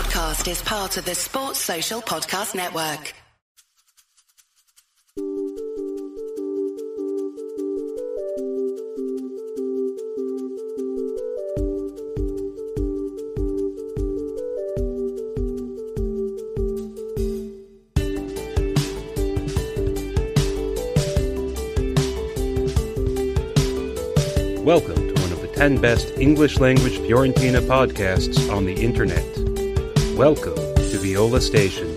podcast is part of the Sports Social Podcast Network. Welcome to one of the 10 best English language Fiorentina podcasts on the internet. Welcome to Viola Station.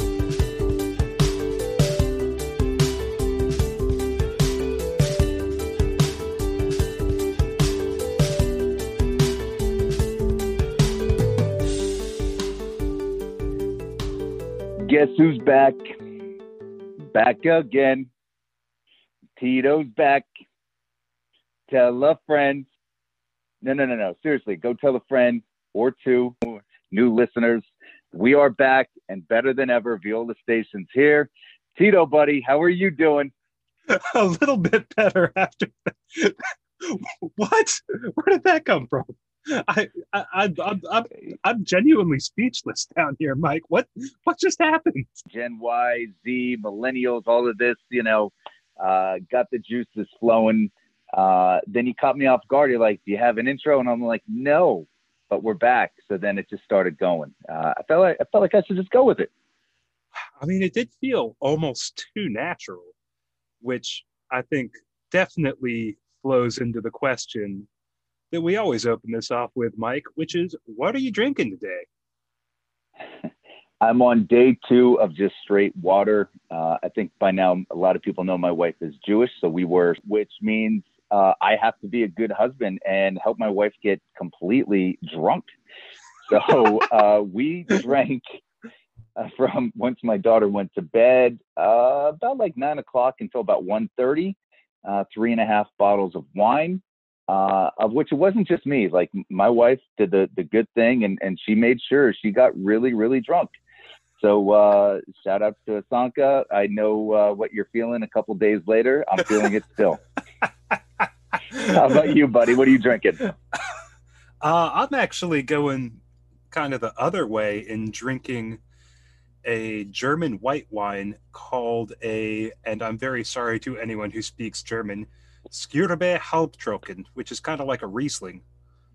Guess who's back? Back again. Tito's back. Tell a friend. No, no, no, no. Seriously, go tell a friend or two new listeners. We are back and better than ever. Viola Station's here. Tito, buddy, how are you doing? A little bit better after that. what? Where did that come from? I, I, I, I'm, I'm, I'm genuinely speechless down here, Mike. What, what just happened? Gen Y, Z, millennials, all of this, you know, uh, got the juices flowing. Uh, then you caught me off guard. You're like, "Do you have an intro?" And I'm like, "No," but we're back. So then it just started going. Uh, I felt like I felt like I should just go with it. I mean, it did feel almost too natural, which I think definitely flows into the question that we always open this off with, Mike, which is, what are you drinking today? I'm on day two of just straight water. Uh, I think by now a lot of people know my wife is Jewish, so we were, which means uh, I have to be a good husband and help my wife get completely drunk. So uh, we drank uh, from once my daughter went to bed uh, about like nine o'clock until about 1.30, uh, three and a half bottles of wine. Uh, of which it wasn't just me. Like my wife did the the good thing, and and she made sure she got really really drunk. So uh, shout out to Asanka. I know uh, what you're feeling. A couple days later, I'm feeling it still. How about you, buddy? What are you drinking? Uh, I'm actually going kind of the other way in drinking a German white wine called a, and I'm very sorry to anyone who speaks German, Skirbe Halbtrocken, which is kind of like a Riesling.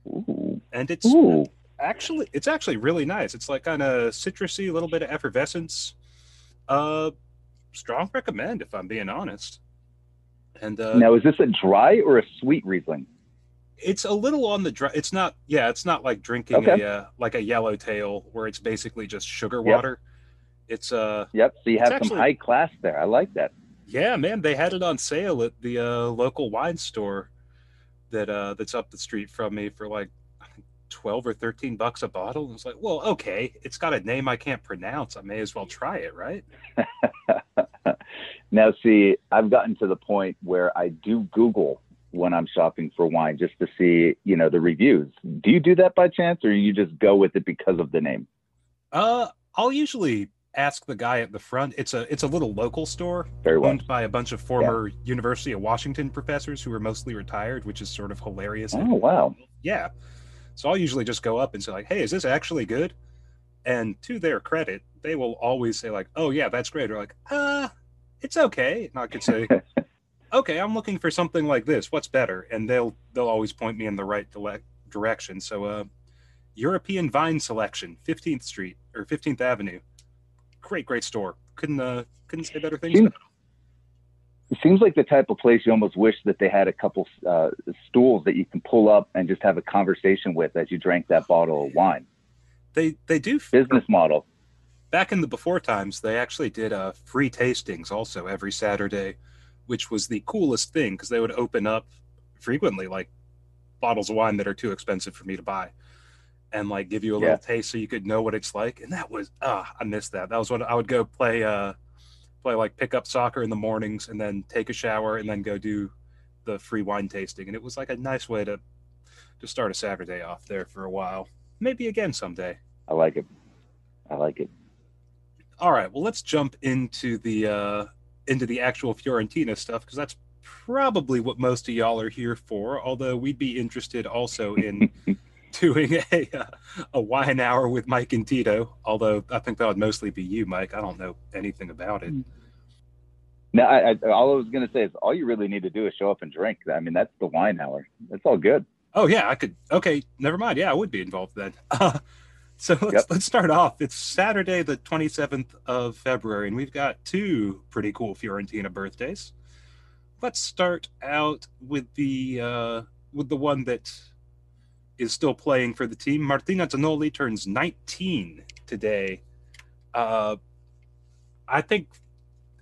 Ooh. And it's Ooh. actually it's actually really nice. It's like kind of citrusy, a little bit of effervescence. Uh, strong recommend if I'm being honest. And uh, Now, is this a dry or a sweet Riesling? it's a little on the dry. It's not. Yeah, it's not like drinking Okay. a uh, like a yellowtail where it's basically just sugar Yep. water. It's uh Yep. So you have actually- some high class there. I like that. yeah, man. They had it on sale at the uh, local wine store that uh that's up the street from me for like twelve or thirteen bucks a bottle. And it's like, well, okay, it's got a name I can't pronounce. I may as well try it, right? now, see, I've gotten to the point where I do Google when I'm shopping for wine just to see, you know, the reviews. Do you do that by chance, or you just go with it because of the name? Uh, I'll usually ask the guy at the front. It's a it's a little local store Very well. owned by a bunch of former University of Washington professors who are mostly retired, which is sort of hilarious. Oh, wow. Yeah. So I'll usually just go up and say like, "Hey, is this actually good?" And to their credit, they will always say like, "Oh yeah, that's great." Or like, "Uh, it's okay." And I could say, "Okay, I'm looking for something like this. What's better?" And they'll they'll always point me in the right dile- direction. So, uh, European Vine Selection, 15th Street or 15th Avenue. Great, great store. Couldn't uh couldn't say better things. Seems-. It seems like the type of place you almost wish that they had a couple uh, stools that you can pull up and just have a conversation with as you drank that bottle of wine. They they do Business model. Back in the before times, they actually did uh, free tastings also every Saturday, which was the coolest thing because they would open up frequently like bottles of wine that are too expensive for me to buy and like give you a Yeah. little taste so you could know what it's like. And that was ah, I missed that. That was when I would go play uh play like pickup soccer in the mornings and then take a shower and then go do the free wine tasting. And it was like a nice way to to start a Saturday off there for a while. Maybe again someday. I like it. I like it. All right, well, let's jump into the uh, into the actual Fiorentina stuff because that's probably what most of y'all are here for. Although we'd be interested also in doing a uh, a wine hour with Mike and Tito. Although I think that would mostly be you, Mike. I don't know anything about it. No, I, I, all I was going to say is all you really need to do is show up and drink. I mean, that's the wine hour. That's all good. Oh yeah, I could. Okay, never mind. Yeah, I would be involved then. So let's yep. let's start off. It's Saturday, the twenty seventh of February, and we've got two pretty cool Fiorentina birthdays. Let's start out with the uh, with the one that is still playing for the team. Martina Zanoli turns 19 today. Uh, I think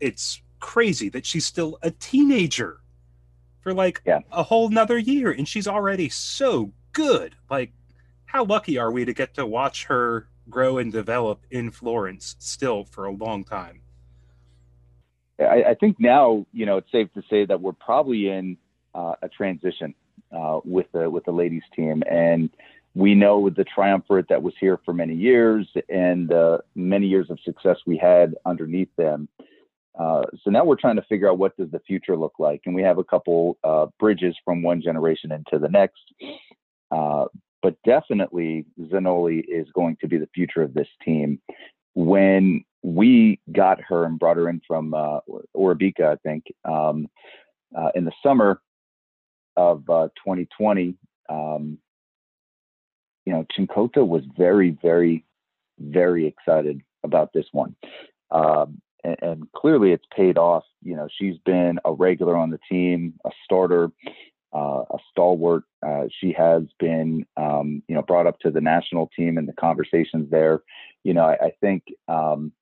it's crazy that she's still a teenager for like yeah. a whole nother year and she's already so good. Like, how lucky are we to get to watch her grow and develop in Florence still for a long time? I, I think now, you know, it's safe to say that we're probably in uh, a transition uh, with the with the ladies team, and we know with the triumvirate that was here for many years and uh, many years of success we had underneath them. Uh, so now we're trying to figure out what does the future look like, and we have a couple uh, bridges from one generation into the next. But definitely, Zanoli is going to be the future of this team. When we got her and brought her in from uh, Orobica, I think, um, uh, in the summer, of uh, 2020, um, you know, Cincotta was very, very, very excited about this one. Um, and, clearly it's paid off. You know, she's been a regular on the team, a starter, uh, a stalwart. Uh, she has been, um, you know, brought up to the national team and the conversations there. You know, I, I think, um,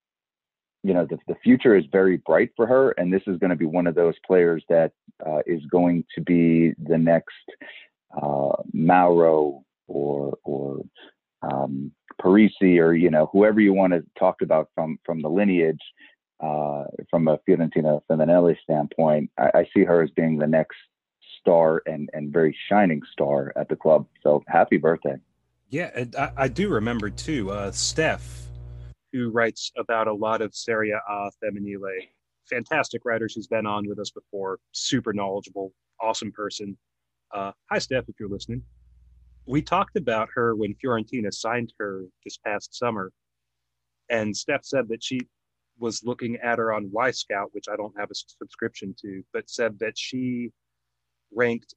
you know the, the future is very bright for her and this is going to be one of those players that uh, is going to be the next uh, Mauro or or um, Parisi or you know whoever you want to talk about from from the lineage uh, from a Fiorentina Femminile standpoint I, I see her as being the next star and and very shining star at the club so happy birthday yeah I, I do remember too uh, Steph who writes about a lot of Serie A Femminile. Fantastic writer. She's been on with us before. Super knowledgeable, awesome person. Uh, hi, Steph, if you're listening. We talked about her when Fiorentina signed her this past summer. And Steph said that she was looking at her on Wyscout, which I don't have a subscription to, but said that she ranked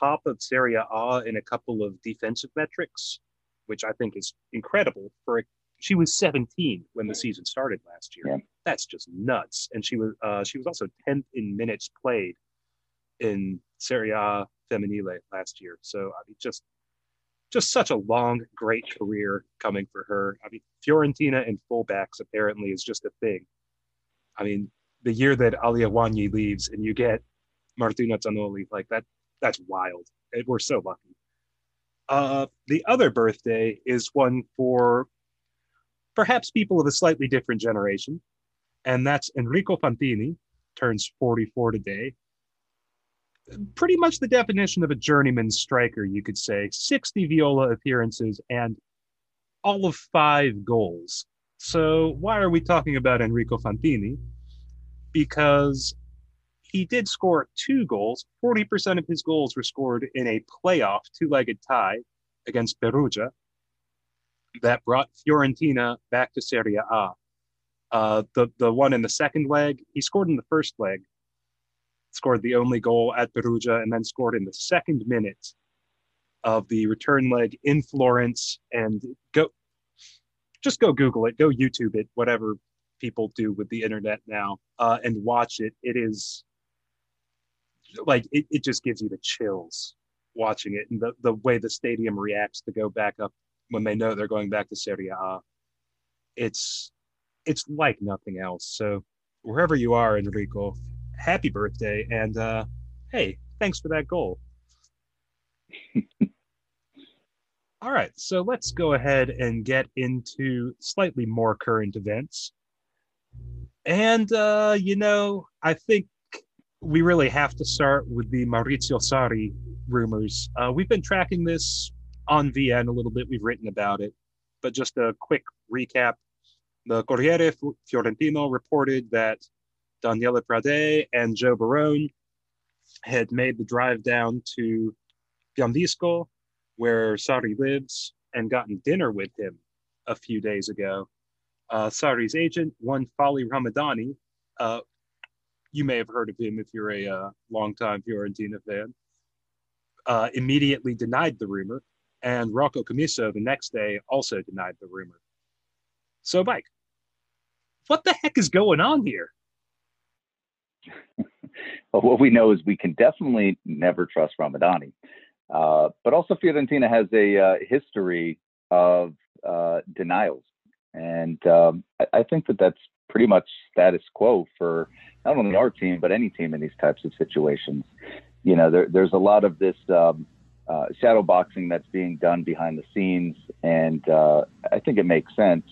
top of Serie A in a couple of defensive metrics, which I think is incredible for a she was 17 when the season started last year. Yeah. That's just nuts. And she was uh, she was also 10th in minutes played in Serie A Femminile last year. So I mean, just just such a long, great career coming for her. I mean, Fiorentina and fullbacks apparently is just a thing. I mean, the year that Alia Guagni leaves and you get Martina Zanoli, like that, that's wild. We're so lucky. Uh, the other birthday is one for perhaps people of a slightly different generation. And that's Enrico Fantini, turns 44 today. Pretty much the definition of a journeyman striker, you could say. 60 Viola appearances and all of five goals. So, why are we talking about Enrico Fantini? Because he did score two goals. 40% of his goals were scored in a playoff two legged tie against Perugia that brought Fiorentina back to Serie A. Uh, the the one in the second leg, he scored in the first leg, scored the only goal at Perugia, and then scored in the second minute of the return leg in Florence. And go, just go Google it, go YouTube it, whatever people do with the internet now, uh, and watch it. It is like it, it just gives you the chills watching it and the, the way the stadium reacts to go back up when they know they're going back to Serie A. It's it's like nothing else. So wherever you are, Enrico, happy birthday and uh, hey, thanks for that goal. All right, so let's go ahead and get into slightly more current events. And uh, you know, I think we really have to start with the Maurizio Sarri rumors. Uh, we've been tracking this on VN a little bit. We've written about it, but just a quick recap. The Corriere Fiorentino reported that Daniele Prade and Joe Barone had made the drive down to Piandisco where Sarri lives, and gotten dinner with him a few days ago. Uh, Sarri's agent, one Fali Ramadani, uh, you may have heard of him if you're a uh, longtime Fiorentina fan, uh, immediately denied the rumor, and Rocco Commisso the next day also denied the rumor. So, Mike, what the heck is going on here? well, what we know is we can definitely never trust Ramadani. Uh, but also, Fiorentina has a uh, history of uh, denials. And um, I, I, think that that's pretty much status quo for not only our team, but any team in these types of situations. You know, there, there's a lot of this um, uh, shadow boxing that's being done behind the scenes. And uh, I think it makes sense.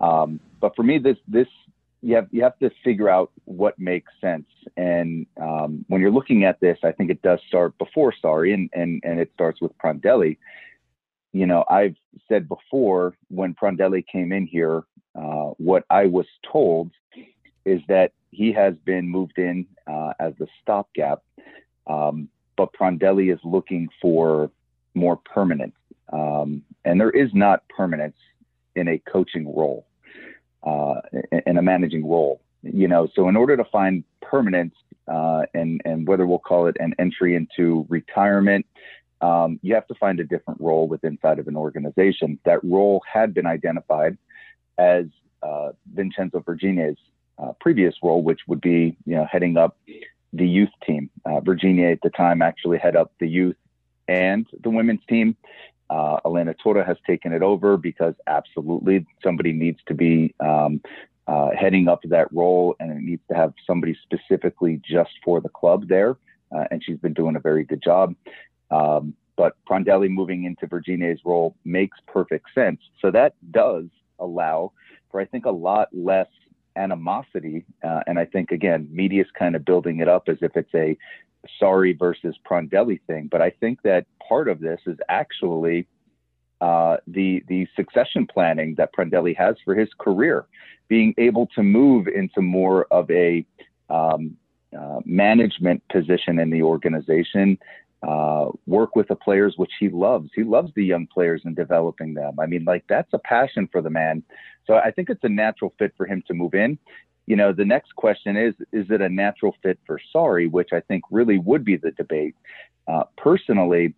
Um, but for me, this, this, you have, you have to figure out what makes sense. And um, when you're looking at this, I think it does start before Sarri, and, and, and it starts with Prandelli you know, I've said before when Prandelli came in here, uh, what I was told is that he has been moved in uh, as the stopgap, um, but Prandelli is looking for more permanence. Um, and there is not permanence in a coaching role, uh, in a managing role. You know, so in order to find permanence, uh, and and whether we'll call it an entry into retirement, um, you have to find a different role within inside of an organization. That role had been identified as uh, Vincenzo Virginia's uh, previous role, which would be you know heading up the youth team. Uh, Verginia at the time actually head up the youth and the women's team. Uh, Elena Torra has taken it over because absolutely somebody needs to be um, uh, heading up that role, and it needs to have somebody specifically just for the club there. Uh, and she's been doing a very good job. Um, but Prandelli moving into Virginia's role makes perfect sense. So that does allow for, I think, a lot less animosity. Uh, and I think, again, media is kind of building it up as if it's a Sarri versus Prandelli thing. But I think that part of this is actually uh, the the succession planning that Prandelli has for his career, being able to move into more of a um, uh, management position in the organization, uh, work with the players, which he loves. He loves the young players and developing them. I mean, like that's a passion for the man. So I think it's a natural fit for him to move in. You know, the next question is, is it a natural fit for Sarri, which I think really would be the debate. Uh, personally,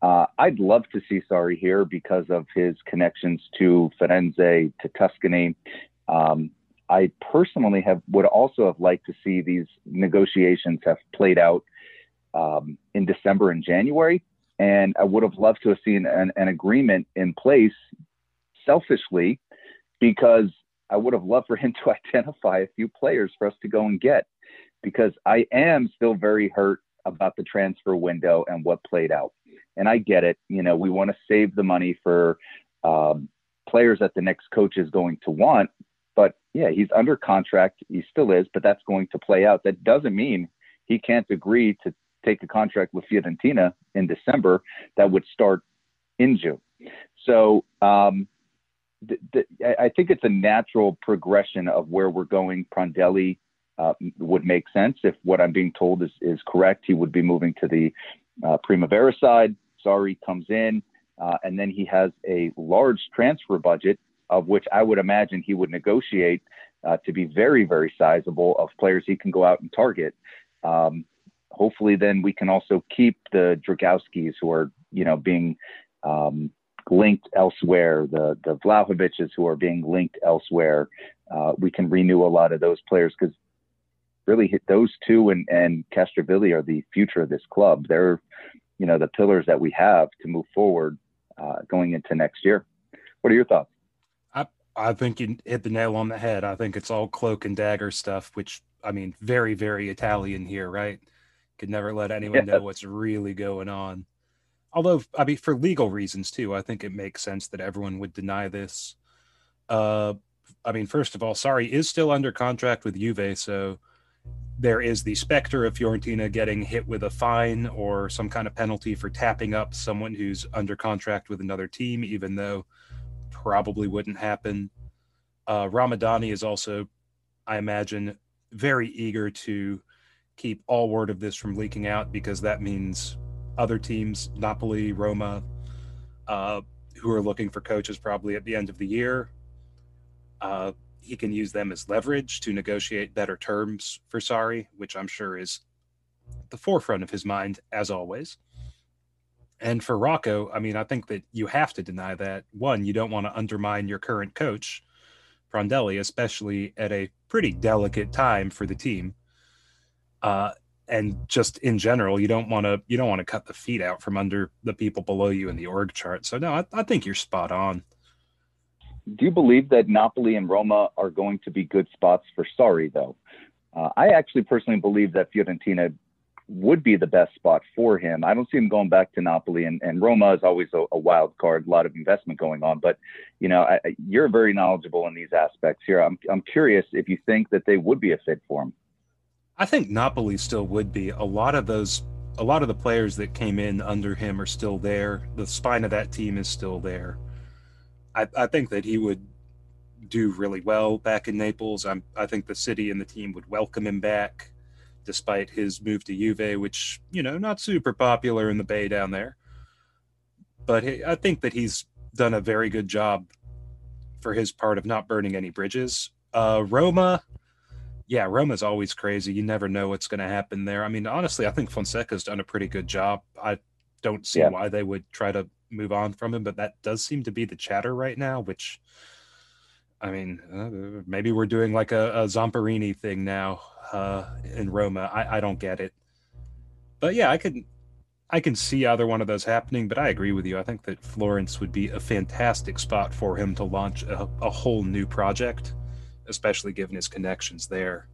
uh, I'd love to see Sarri here because of his connections to Firenze, to Tuscany. Um, I personally have would also have liked to see these negotiations have played out um, in December and January. And I would have loved to have seen an, an agreement in place selfishly because I would have loved for him to identify a few players for us to go and get because I am still very hurt about the transfer window and what played out. And I get it. You know, we want to save the money for um, players that the next coach is going to want. But yeah, he's under contract. He still is, but that's going to play out. That doesn't mean he can't agree to take a contract with Fiorentina in December that would start in June. So um, th- th- I think it's a natural progression of where we're going. Prandelli uh, would make sense if what I'm being told is, is correct. He would be moving to the uh, Primavera side. Sarri comes in, uh, and then he has a large transfer budget of which I would imagine he would negotiate uh, to be very, very sizable of players he can go out and target. Um, hopefully then we can also keep the Dragowskis who are, you know, being um, linked elsewhere, the the Vlahoviches who are being linked elsewhere. Uh, we can renew a lot of those players because really those two and and Castrovilli are the future of this club. They're, you know, the pillars that we have to move forward uh, going into next year. What are your thoughts? I I think you hit the nail on the head. I think it's all cloak and dagger stuff, which I mean, very very Italian here, right? Could never let anyone yeah. know what's really going on. Although, I mean, for legal reasons too, I think it makes sense that everyone would deny this. Uh, I mean, first of all, Sarri is still under contract with Juve, so there is the specter of Fiorentina getting hit with a fine or some kind of penalty for tapping up someone who's under contract with another team, even though probably wouldn't happen. Uh, Ramadani is also, I imagine, very eager to keep all word of this from leaking out because that means other teams, Napoli, Roma, uh, who are looking for coaches probably at the end of the year. Uh, he can use them as leverage to negotiate better terms for Sarri, which I'm sure is the forefront of his mind as always. And for Rocco, I mean, I think that you have to deny that. One, you don't want to undermine your current coach, Prandelli, especially at a pretty delicate time for the team. Uh, and just in general, you don't want to you don't want to cut the feet out from under the people below you in the org chart. So no, I, I think you're spot on. Do you believe that Napoli and Roma are going to be good spots for Sarri, though? Uh, I actually personally believe that Fiorentina would be the best spot for him. I don't see him going back to Napoli, and, and Roma is always a, a wild card, a lot of investment going on. But you know, I, you're very knowledgeable in these aspects here. I'm I'm curious if you think that they would be a fit for him. I think Napoli still would be. A lot of those, a lot of the players that came in under him are still there. The spine of that team is still there. I, I think that he would do really well back in Naples. I'm, I think the city and the team would welcome him back, despite his move to Juve, which you know not super popular in the Bay down there. But he, I think that he's done a very good job for his part of not burning any bridges. Uh, Roma, yeah, Roma's always crazy. You never know what's going to happen there. I mean, honestly, I think Fonseca's done a pretty good job. I don't see yeah. why they would try to move on from him, but that does seem to be the chatter right now, which I mean, uh, maybe we're doing like a, a Zamparini thing now uh, in Roma. I, I don't get it, but yeah, I can I can see either one of those happening. But I agree with you. I think that Florence would be a fantastic spot for him to launch a, a whole new project especially given his connections there.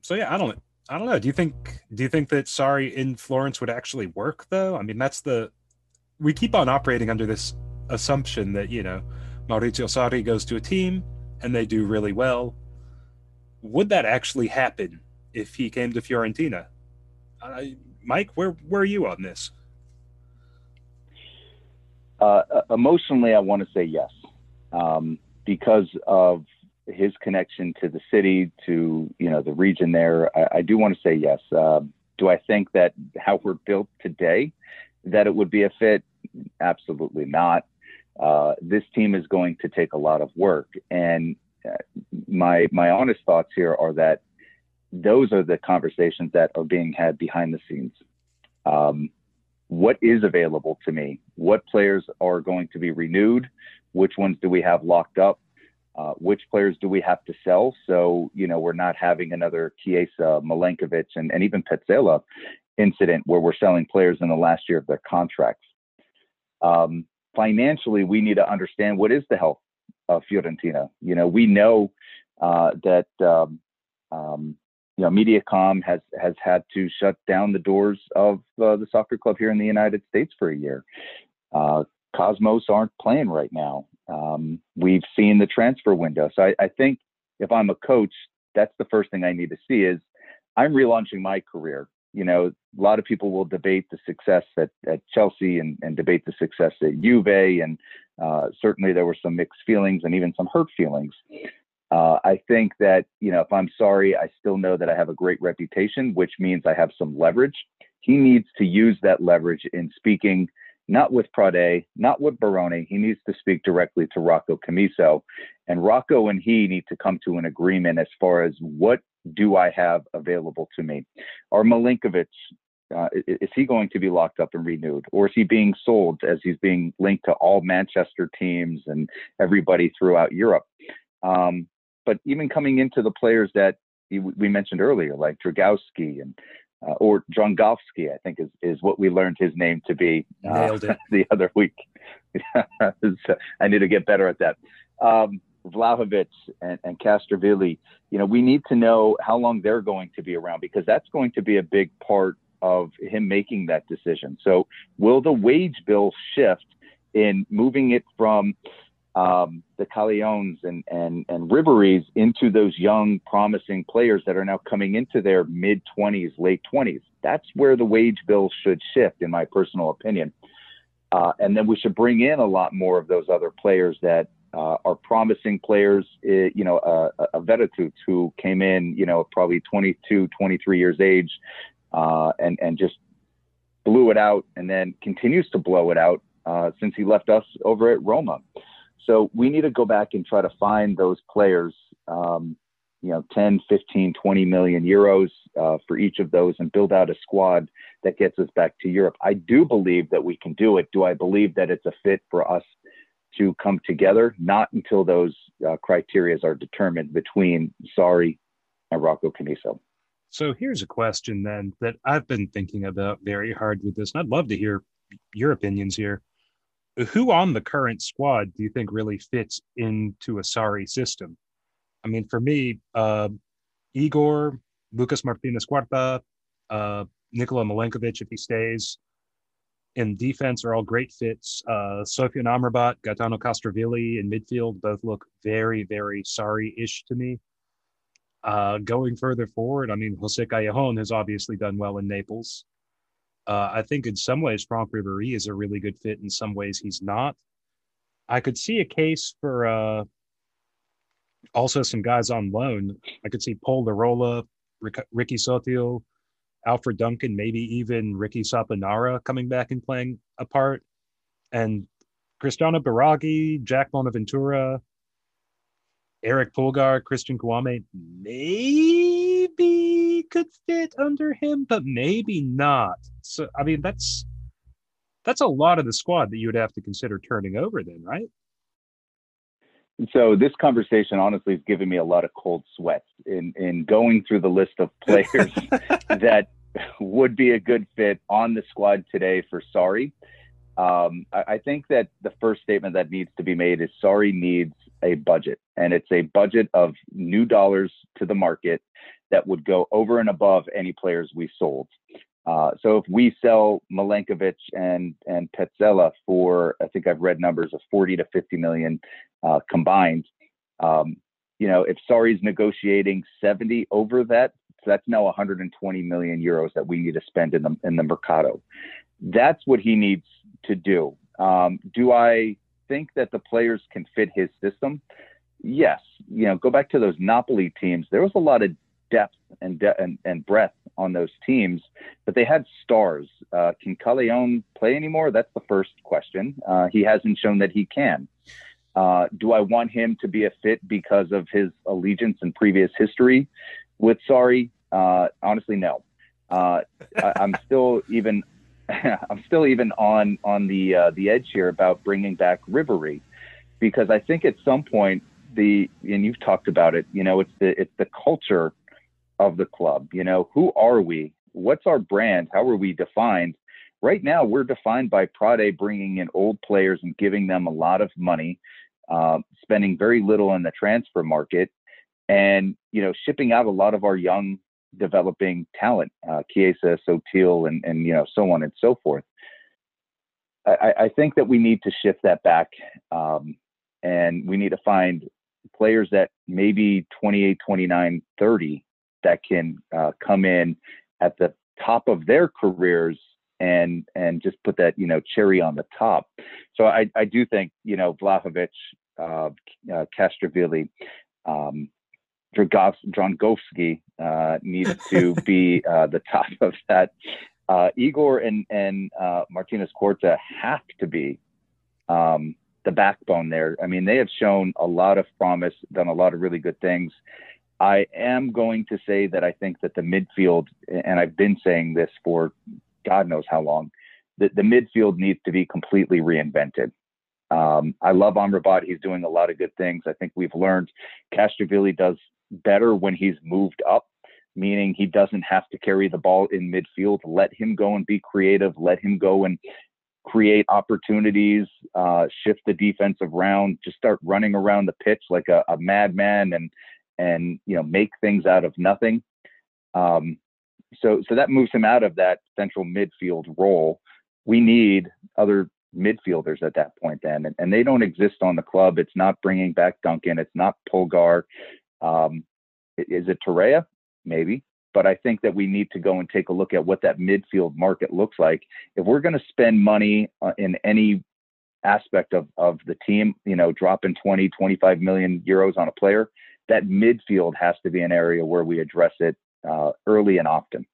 So yeah, I don't I don't know. Do you think do you think that Sarri in Florence would actually work though? I mean, that's the we keep on operating under this assumption that, you know, Maurizio Sarri goes to a team and they do really well. Would that actually happen if he came to Fiorentina? Uh, Mike, where where are you on this? Uh, emotionally, I want to say yes, um, because of his connection to the city, to you know the region there, I, I do want to say yes. Uh, do I think that how we're built today, that it would be a fit? Absolutely not. Uh, this team is going to take a lot of work, and uh, my my honest thoughts here are that those are the conversations that are being had behind the scenes. Um, what is available to me? What players are going to be renewed? Which ones do we have locked up? Uh, which players do we have to sell? So, you know, we're not having another Chiesa, Milenkovic, and, and even Pezzella incident where we're selling players in the last year of their contracts. Um, financially, we need to understand what is the health of Fiorentina. You know, we know uh, that, um, um, you know, Mediacom has, has had to shut down the doors of uh, the soccer club here in the United States for a year. Uh, Cosmos aren't playing right now. Um, we've seen the transfer window. So I, I, think if I'm a coach, that's the first thing I need to see is I'm relaunching my career. You know, a lot of people will debate the success at, at Chelsea and, and debate the success at Juve. And uh, certainly there were some mixed feelings and even some hurt feelings. Uh, I think that, you know, if I'm Sarri, I still know that I have a great reputation, which means I have some leverage. He needs to use that leverage in speaking not with Prade, not with Barone. He needs to speak directly to Rocco Commisso. And Rocco and he need to come to an agreement as far as what do I have available to me? Are Milenkovic, uh, is he going to be locked up and renewed? Or is he being sold as he's being linked to all Manchester teams and everybody throughout Europe? Um, but even coming into the players that we mentioned earlier, like Dragowski and uh, or Drongowski, I think is, is what we learned his name to be uh, the other week. so I need to get better at that. Um, Vlahovic and, and Castrovilli, you know, we need to know how long they're going to be around because that's going to be a big part of him making that decision. So, will the wage bill shift in moving it from um, the Callejones and, and, and Ribery's into those young, promising players that are now coming into their mid 20s, late 20s. That's where the wage bill should shift, in my personal opinion. Uh, and then we should bring in a lot more of those other players that uh, are promising players. Uh, you know, uh, a Veretout who came in, you know, probably 22, 23 years age, uh, and and just blew it out, and then continues to blow it out uh, since he left us over at Roma. So we need to go back and try to find those players, um, you know, 10, 15, 20 million euros uh, for each of those and build out a squad that gets us back to Europe. I do believe that we can do it. Do I believe that it's a fit for us to come together? Not until those uh, criteria are determined between Sarri and Rocco Commisso. So here's a question then that I've been thinking about very hard with this, and I'd love to hear your opinions here. Who on the current squad do you think really fits into a Sarri system? I mean, for me, uh, Igor, Lucas Martinez Cuarta, uh, Nikola Milenkovic, if he stays, in defense are all great fits. Uh, Sofian Amrabat, Gaetano Castrovilli in midfield both look very, very Sarri ish to me. Uh, going further forward, I mean, Jose Callejon has obviously done well in Naples. Uh, I think in some ways Franck Ribéry is a really good fit. In some ways, he's not. I could see a case for uh, also some guys on loan. I could see Paul Lirola, Rick, Ricky Sottil, Alfred Duncan, maybe even Ricky Saponara coming back and playing a part. And Cristiano Biraghi, Jack Bonaventura, Eric Pulgar, Christian Kouamé maybe could fit under him, but maybe not. So I mean that's that's a lot of the squad that you would have to consider turning over then, right? So this conversation honestly has given me a lot of cold sweats in in going through the list of players that would be a good fit on the squad today for Sarri. Um, I, I, think that the first statement that needs to be made is Sarri needs a budget, and it's a budget of new dollars to the market that would go over and above any players we sold. Uh, so if we sell Milenkovic and and Pezzella for, I think I've read numbers of 40 to 50 million uh, combined. Um, you know, if Sarri's negotiating 70 over that, so that's now 120 million euros that we need to spend in the in the mercado. That's what he needs to do. Um, do I think that the players can fit his system? Yes. You know, go back to those Napoli teams. There was a lot of depth and de- and, and breadth on those teams, but they had stars. Uh, can Callejon play anymore? That's the first question. Uh, he hasn't shown that he can. Uh, do I want him to be a fit because of his allegiance and previous history with Sarri? Uh, honestly, no. Uh, I, am still even I'm still even on on the uh, the edge here about bringing back Ribéry because I think at some point the and you've talked about it. You know, it's the it's the culture of the club. You know, who are we? What's our brand? How are we defined? Right now, we're defined by Prade bringing in old players and giving them a lot of money, uh, spending very little in the transfer market, and you know, shipping out a lot of our young developing talent, uh, Chiesa, Sottil, and and you know, so on and so forth. I, I think that we need to shift that back, um, and we need to find players that maybe 28, 29, 30 that can uh, come in at the top of their careers and and just put that you know cherry on the top. So I, I do think you know Vlahovic, uh, uh, Castrovilli, um, Dragowski uh, needs to be uh, the top of that. Uh, Igor and and uh, Martinez Cuarta have to be um, the backbone there. I mean, they have shown a lot of promise, done a lot of really good things. I am going to say that I think that the midfield, and I've been saying this for God knows how long, that the midfield needs to be completely reinvented. Um, I love Amrabat. He's doing a lot of good things. I think we've learned Castrovilli does better when he's moved up, meaning he doesn't have to carry the ball in midfield. Let him go and be creative. Let him go and create opportunities, uh, shift the defense around, just start running around the pitch like a, a madman and and you know make things out of nothing. Um, so so that moves him out of that central midfield role. We need other midfielders at that point then, and, and they don't exist on the club. It's not bringing back Duncan. It's not Pulgar. Um, is it Torreira? Maybe. But I think that we need to go and take a look at what that midfield market looks like. If we're going to spend money uh, in any aspect of, of the team, you know, dropping 20, 25 million euros on a player, that midfield has to be an area where we address it uh, early and often.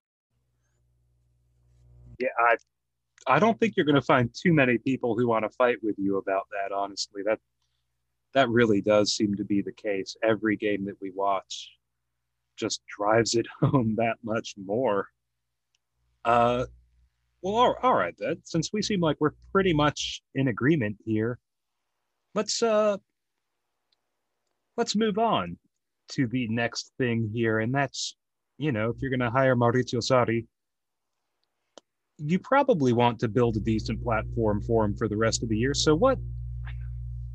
Yeah, I I don't think you're going to find too many people who want to fight with you about that. Honestly, that that really does seem to be the case. Every game that we watch just drives it home that much more. Uh, well, all, all right then. Since we seem like we're pretty much in agreement here, let's uh, let's move on to the next thing here, and that's you know if you're going to hire Maurizio Sarri, you probably want to build a decent platform for him for the rest of the year. So what?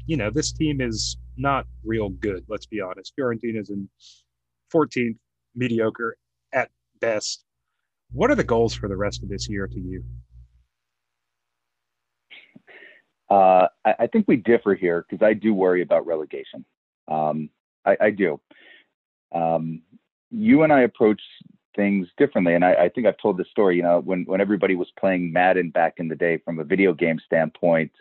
You know, this team is not real good. Let's be honest. Fiorentina's in 14th, mediocre at best. What are the goals for the rest of this year to you? Uh, I, I, think we differ here because I do worry about relegation. Um, I, I, do. Um, you and I approach things differently, and I, I, think I've told this story. You know, when when everybody was playing Madden back in the day, from a video game standpoint,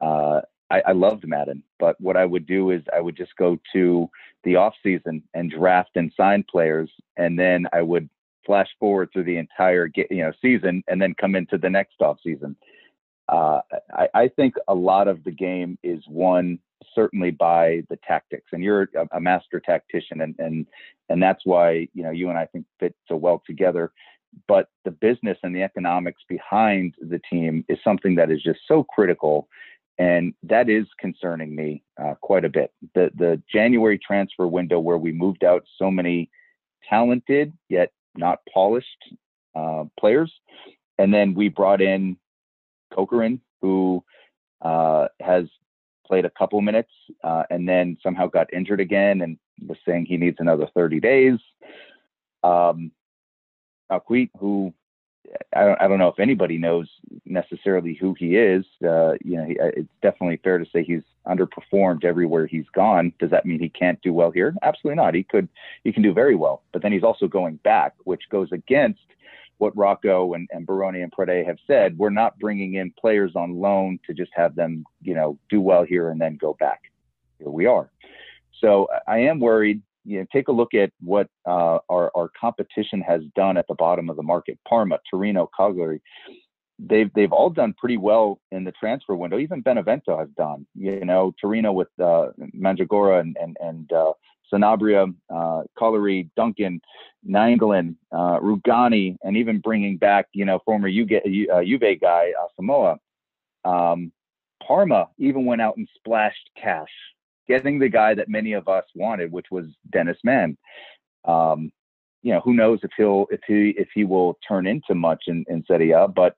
uh, I, I loved Madden. But what I would do is I would just go to the off season and draft and sign players, and then I would flash forward through the entire you know season and then come into the next off season. Uh, I, I, think a lot of the game is won certainly by the tactics, and you're a, a, master tactician, and and and that's why you know you and I think fit so well together. But the business and the economics behind the team is something that is just so critical, and that is concerning me uh, quite a bit. The the January transfer window where we moved out so many talented yet not polished uh, players. And then we brought in Kokorin, who uh, has played a couple minutes uh, and then somehow got injured again and was saying he needs another 30 days. Um, who I don't, I don't know if anybody knows necessarily who he is. Uh, you know, he, uh, it's definitely fair to say he's underperformed everywhere he's gone. Does that mean he can't do well here? Absolutely not. He could, he can do very well. But then he's also going back, which goes against what Rocco and, and Barone and Prade have said. We're not bringing in players on loan to just have them, you know, do well here and then go back. Here we are. So I am worried you know, take a look at what uh, our, our competition has done at the bottom of the market. Parma, Torino, Cagliari, they've they've all done pretty well in the transfer window. Even Benevento has done. You know, Torino with uh, and and and uh, Sanabria, uh, Duncan, Nainggolan, uh, Rugani, and even bringing back you know former Juve, uh, Juve guy uh, Samoa. Um, Parma even went out and splashed cash getting the guy that many of us wanted, which was Dennis Man. Um, you know, who knows if he'll if he if he will turn into much in, in Serie A, but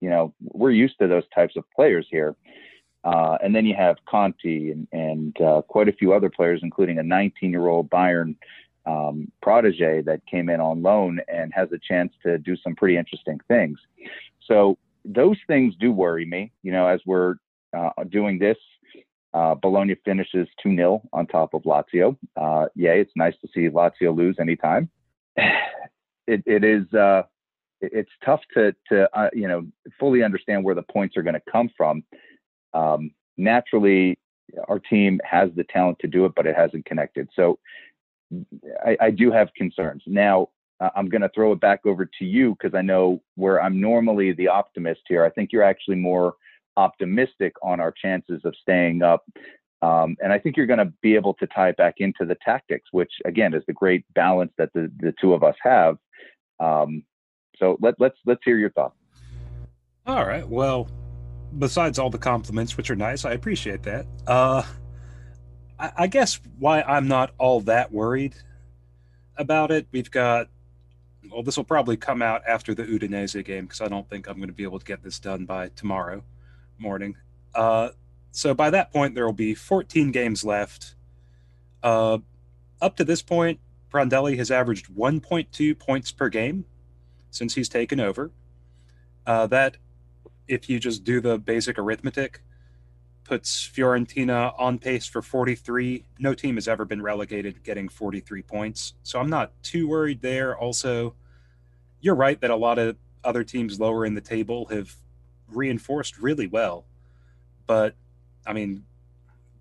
you know, we're used to those types of players here. Uh, and then you have Conti and, and uh, quite a few other players, including a 19-year-old Bayern um, protege that came in on loan and has a chance to do some pretty interesting things. So those things do worry me. You know, as we're uh, doing this uh, Bologna finishes 2 0 on top of Lazio. Uh, yay, it's nice to see Lazio lose anytime. It, it is, uh, it's tough to, to uh, you know, fully understand where the points are going to come from. Um, naturally, our team has the talent to do it, but it hasn't connected. So I, I do have concerns. Now, I'm going to throw it back over to you because I know where I'm normally the optimist here. I think you're actually more optimistic on our chances of staying up. Um, and I think you're going to be able to tie it back into the tactics, which again is the great balance that the, the two of us have. Um, so let, let's let's hear your thoughts. All right. Well, besides all the compliments, which are nice, I appreciate that. Uh, I, I guess why I'm not all that worried about it, we've got well, this will probably come out after the Udinese game because I don't think I'm going to be able to get this done by tomorrow morning. Uh, so by that point, there will be 14 games left. Uh, up to this point, Prandelli has averaged 1.2 points per game since he's taken over. Uh, that, if you just do the basic arithmetic, puts Fiorentina on pace for 43. No team has ever been relegated getting 43 points. So I'm not too worried there. Also, you're right that a lot of other teams lower in the table have reinforced really well. But I mean,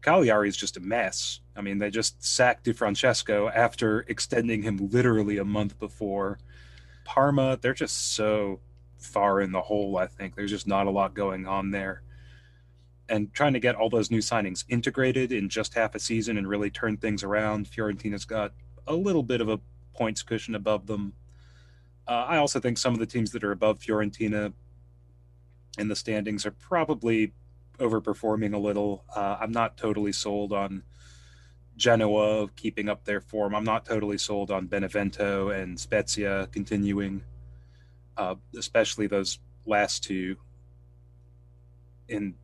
Cagliari is just a mess. I mean, they just sacked Di Francesco after extending him literally a month before. Parma, they're just so far in the hole. I think there's just not a lot going on there. And trying to get all those new signings integrated in just half a season and really turn things around, Fiorentina's got a little bit of a points cushion above them. Uh, I also think some of the teams that are above Fiorentina in the standings are probably overperforming a little. Uh, I'm not totally sold on Genoa keeping up their form. I'm not totally sold on Benevento and Spezia continuing, uh, especially those last two in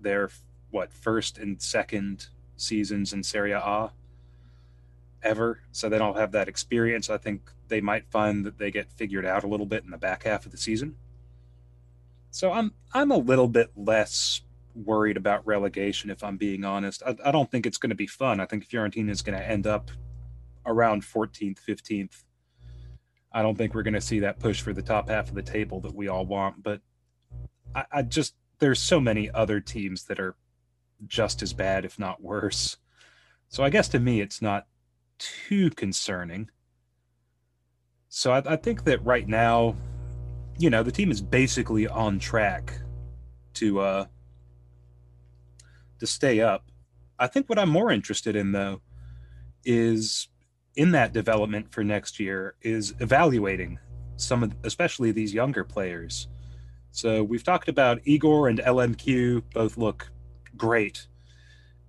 their what first and second seasons in Serie A ever. So they don't have that experience. I think they might find that they get figured out a little bit in the back half of the season. So I'm I'm a little bit less worried about relegation, if I'm being honest. I, I don't think it's going to be fun. I think Fiorentina is going to end up around 14th, 15th. I don't think we're going to see that push for the top half of the table that we all want. But I, I just, there's so many other teams that are just as bad, if not worse. So I guess to me, it's not too concerning. So I, I think that right now, you know, the team is basically on track to uh, to stay up. I think what I'm more interested in though is in that development for next year is evaluating some of especially these younger players. So we've talked about Igor and LMQ both look great,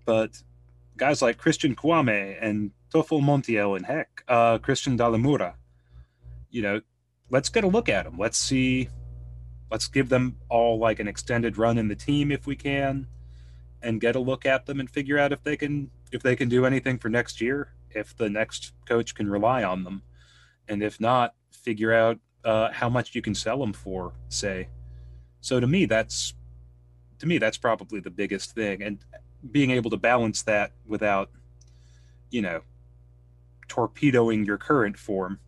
but guys like Christian Kouamé and Tofol Montiel and heck, uh, Christian Dalle Mura, you know, let's get a look at them. Let's see, let's give them all like an extended run in the team if we can and get a look at them and figure out if they can if they can do anything for next year, if the next coach can rely on them, and if not, figure out uh, how much you can sell them for, say. So to me, that's to me that's probably the biggest thing, and being able to balance that without, you know, torpedoing your current form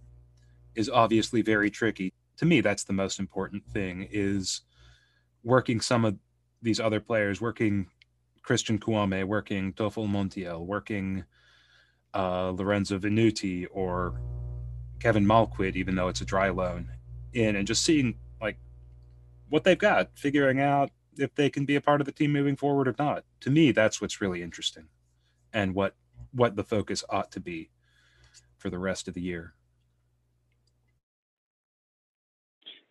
is obviously very tricky. To me, that's the most important thing is working some of these other players, working Christian Kouamé, working Tofol Montiel, working uh, Lorenzo Venuti or Kevin Malcuit, even though it's a dry loan, in and just seeing like what they've got, figuring out if they can be a part of the team moving forward or not. To me, that's what's really interesting, and what what the focus ought to be for the rest of the year.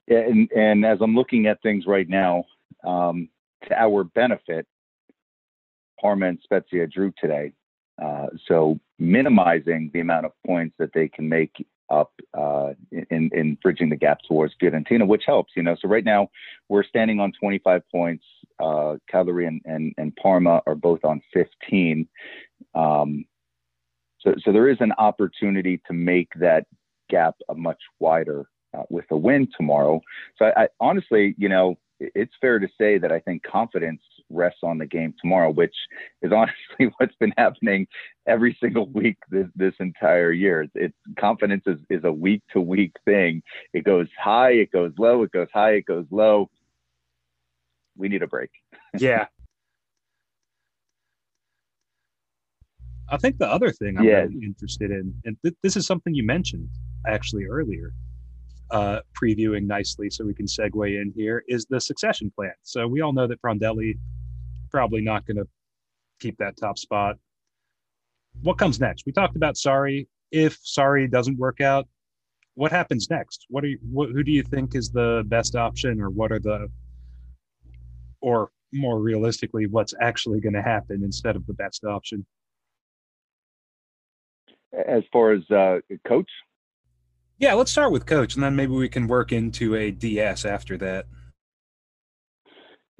Yeah, and, and as I'm looking at things right now, um, to our benefit, Parma and Spezia drew today. Uh, so minimizing the amount of points that they can make up uh, in, in bridging the gap towards Fiorentina, which helps, you know. So right now we're standing on 25 points. Uh, and, and, and Parma are both on 15. Um, so, so there is an opportunity to make that gap a much wider uh, with a win tomorrow. So I, I honestly, you know, it's fair to say that I think confidence rests on the game tomorrow, which is honestly what's been happening every single week this, this entire year. It's, it's confidence is, is a week to week thing. It goes high, it goes low, it goes high, it goes low. We need a break. yeah. I think the other thing I'm yeah. really interested in, and th- this is something you mentioned actually earlier, uh, previewing nicely so we can segue in here is the succession plan. So we all know that Prandelli probably not going to keep that top spot. What comes next? We talked about Sarri. If Sarri doesn't work out, what happens next? What are you, what, who do you think is the best option, or what are the, or more realistically, what's actually going to happen instead of the best option? As far as uh, coach, yeah, let's start with coach, and then maybe we can work into a DS after that.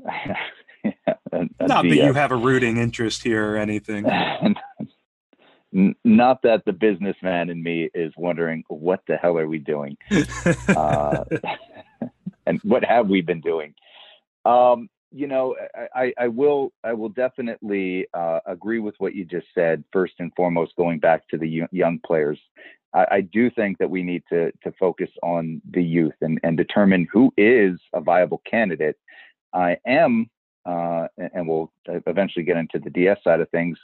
yeah, a, a Not DS. that you have a rooting interest here or anything. Not that the businessman in me is wondering what the hell are we doing, uh, and what have we been doing. Um, you know, I, I, will I will definitely uh, agree with what you just said. First and foremost, going back to the young players, I, I, do think that we need to to focus on the youth and, and determine who is a viable candidate. I am, uh, and we'll eventually get into the DS side of things,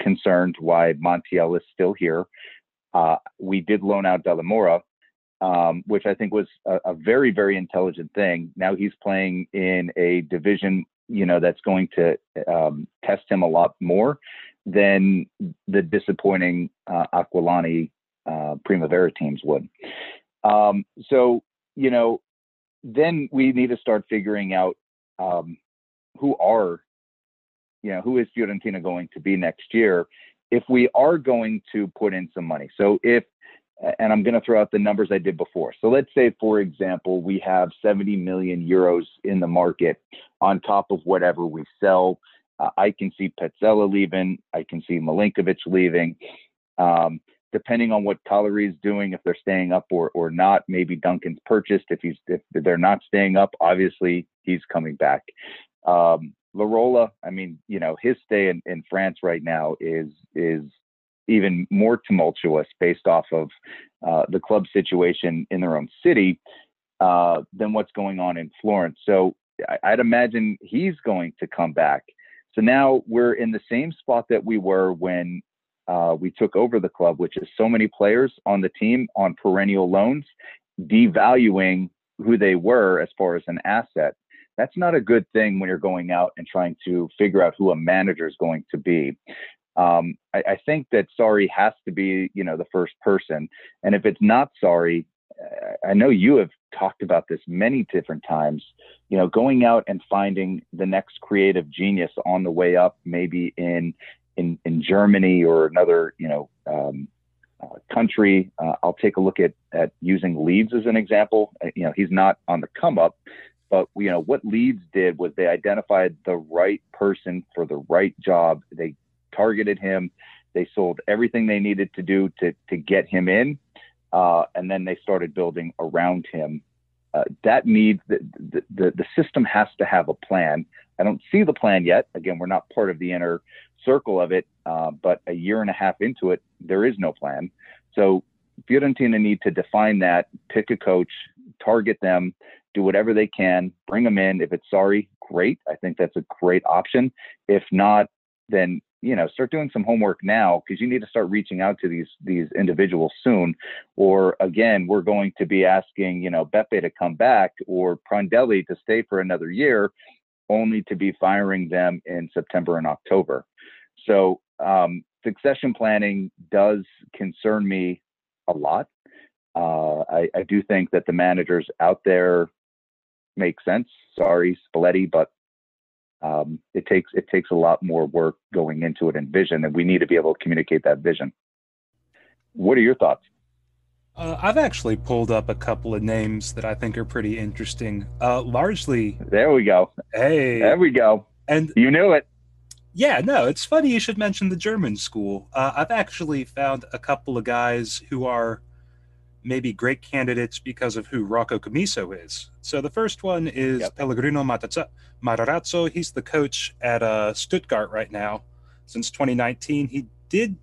concerned why Montiel is still here. Uh, we did loan out Dalle Mura. um, which I think was a, a, very, very intelligent thing. Now he's playing in a division, you know, that's going to um, test him a lot more than the disappointing uh, Aquilani uh, Primavera teams would. Um, so, you know, then we need to start figuring out um, who are, you know, who is Fiorentina going to be next year if we are going to put in some money. So if, and I'm going to throw out the numbers I did before. So let's say, for example, we have 70 million euros in the market on top of whatever we sell. Uh, I can see Pezzella leaving. I can see Milenkovic leaving. Um, depending on what Cagliari is doing, if they're staying up or or not. Maybe Duncan's purchased. If he's if they're not staying up, obviously he's coming back. Um, Lirola, I mean, you know, his stay in, in France right now is is even more tumultuous based off of uh, the club situation in their own city uh, than what's going on in Florence. So I, I'd imagine he's going to come back. So now we're in the same spot that we were when uh, we took over the club, which is so many players on the team on perennial loans, devaluing who they were as far as an asset. That's not a good thing when you're going out and trying to figure out who a manager is going to be. Um, I, I, think that Sarri has to be, you know, the first person. And if it's not Sarri, I know you have talked about this many different times. You know, going out and finding the next creative genius on the way up, maybe in in, in Germany or another, you know, um, uh, country. Uh, I'll take a look at, at using Leeds as an example. Uh, you know, he's not on the come up, but you know what Leeds did was they identified the right person for the right job. They targeted him. They sold everything they needed to do to to get him in, uh, and then they started building around him. Uh, that needs the, the, the the system has to have a plan. I don't see the plan yet. Again, we're not part of the inner circle of it, uh, but a year and a half into it, there is no plan. So Fiorentina need to define that, pick a coach, target them, do whatever they can, bring them in. If it's Sarri, great. I think that's a great option. If not, then you know start doing some homework now because you need to start reaching out to these these individuals soon. Or again, we're going to be asking you know Beppe to come back or Prandelli to stay for another year, only to be firing them in September and October. So um, succession planning does concern me a lot. Uh, I, I, do think that the managers out there make sense. Sarri, Spalletti, but um, it takes it takes a lot more work going into it and vision, and we need to be able to communicate that vision. What are your thoughts? Uh, I've actually pulled up a couple of names that I think are pretty interesting. Uh, largely, there we go. Hey, there we go. And you knew it. Yeah, no, it's funny you should mention the German school. Uh, I've actually found a couple of guys who are maybe great candidates because of who Rocco Commisso is. So the first one is yep. Pellegrino Matarazzo. He's the coach at uh, Stuttgart right now since 2019. He did.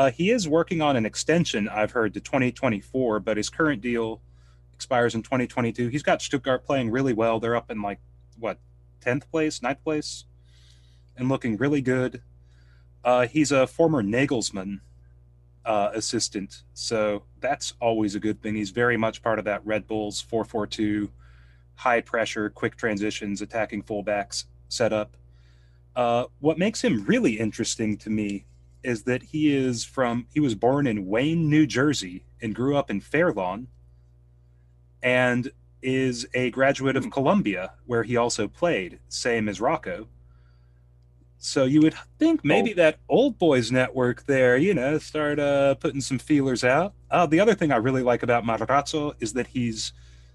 Uh, he is working on an extension, I've heard, to 2024, but his current deal expires in 2022. He's got Stuttgart playing really well. They're up in like, what, 10th place, 9th place? and looking really good. Uh, he's a former Nagelsmann uh, assistant, so that's always a good thing. He's very much part of that Red Bulls 442 high pressure, quick transitions, attacking fullbacks setup. Uh, what makes him really interesting to me is that he is from he was born in Wayne, New Jersey, and grew up in Fairlawn, and is a graduate of hmm. Columbia, where he also played, same as Rocco. So you would think maybe oh. that old boys network there, you know, start uh, putting some feelers out. Uh, the other thing I really like about Matarazzo is that he's